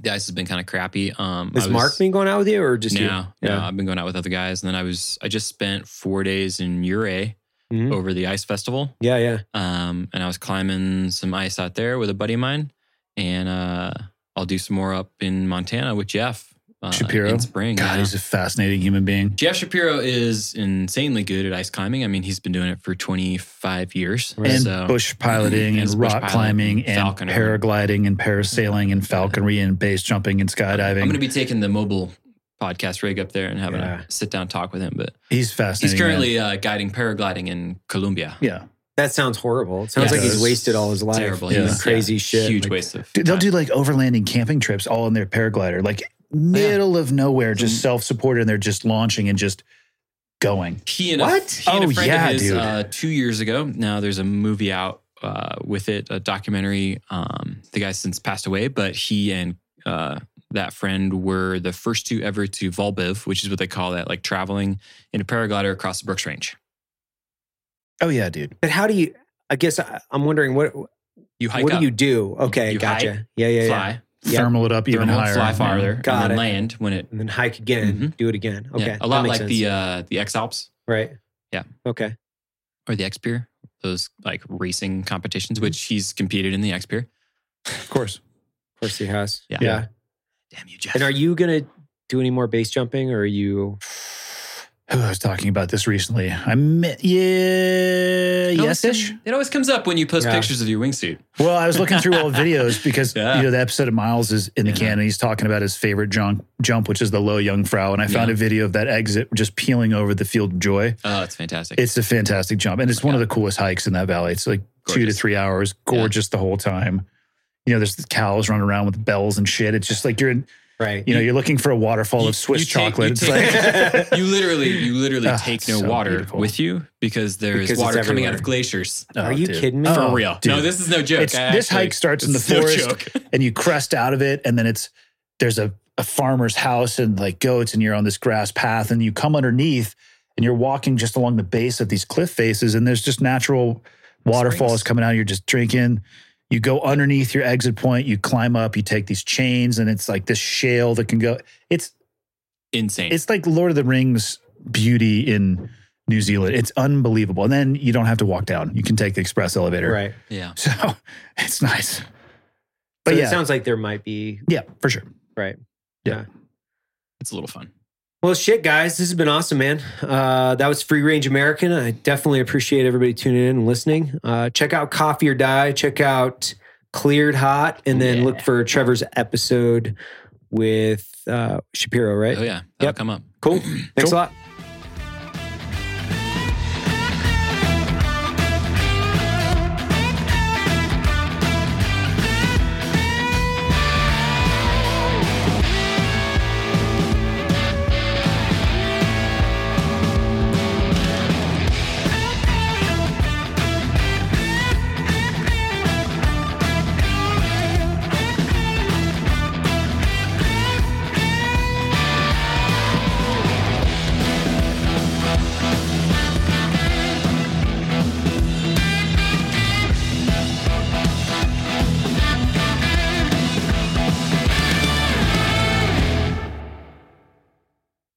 The ice has been kind of crappy. Um, Has was- Mark been going out with you, or just no, you? no, Yeah. I've been going out with other guys, and then I was I just spent four days in Ouray Mhm. over the ice festival. Yeah, yeah. Um, and I was climbing some ice out there with a buddy of mine, and uh, I'll do some more up in Montana with Jeff uh, Shapiro? in spring. God, yeah. he's a fascinating human being. Jeff Shapiro is insanely good at ice climbing. I mean, he's been doing it for 25 years. Right. And So- bush piloting and And bush rock piloting climbing and and paragliding and parasailing and falconry and base jumping and skydiving. I'm going to be taking the mobile podcast rig up there and having Yeah. a sit down talk with him. But he's fascinating. he's currently uh, guiding paragliding in Colombia. yeah. That sounds horrible. It sounds Yeah, like he's wasted all his life. Terrible. Yeah. Crazy yeah, shit. Huge Like, waste of. Dude, they'll time. do like overlanding camping trips all in their paraglider, like middle of nowhere, just Mm. self supported, and they're just launching and just going. He and What? A, he and Oh, a friend yeah, of his dude. uh, two years ago. Now there's a movie out uh, with it, a documentary. Um, the guy's since passed away, but he and uh, that friend were the first two ever to vol-biv, which is what they call that, like traveling in a paraglider across the Brooks Range. Oh yeah, dude. But how do you? I guess I, I'm wondering what You hike what up, do you do? Okay, You gotcha. hike, yeah, yeah, yeah. fly, Yep. Thermal it up even thermal, higher. fly Yeah. farther, Got and then it. land when it. And then hike again. Do it again. Okay, yeah, a lot like sense. the uh, the X Alps right. Yeah. Okay. or the X-Pyr, those like racing Mm-hmm. competitions, which he's competed in the X-Pyr. Of course. Of course he has. Yeah. yeah. Damn you, Jeff. And are you gonna do any more base jumping, or are you? Oh, I was talking about this recently. I mi- yeah, It always yes ish. It always comes up when you post Yeah. pictures of your wingsuit. Well, I was looking through old videos because Yeah. you know the episode of Miles is in the Yeah. can, and he's talking about his favorite jump, jump, which is the low Jungfrau. And I found Yeah. a video of that exit just peeling over the field of joy. Oh, it's fantastic. It's a fantastic jump, and it's one of the coolest hikes in that valley. It's like two to three hours, gorgeous the whole time. You know, there's the cows running around with bells and shit. It's just like you're in, Right. you know, you're looking for a waterfall You- of Swiss you take- chocolate. you it's take- like you literally, you literally Ah, take no so water beautiful. with you because there's water coming out of glaciers. Are Oh, you dude. kidding me? Oh, For real. dude. No, this is no joke. It's, I this actually- hike starts in the it's no forest and you crest out of it and then it's there's a, a farmer's house and like goats and you're on this grass path and you come underneath and you're walking just along the base of these cliff faces and there's just natural waterfalls Springs. coming out you're just drinking you go underneath your exit point you climb up you take these chains and it's like this shale that can go it's Insane. it's like lord of the rings beauty in new zealand it's unbelievable and then you don't have to walk down you can take the express elevator Right. yeah. so it's nice But but so yeah it sounds like there might be yeah for sure right. Yeah. It's a little fun. Well, shit, guys, this has been awesome, man. Uh, that was Free Range American. I definitely appreciate everybody tuning in and listening. Uh, check out Coffee or Die. Check out Cleared Hot, and then Yeah. look for Trevor's episode with uh, Shapiro. Right? Oh, yeah. That'll Yep. come up. Cool. Thanks Cool. a lot.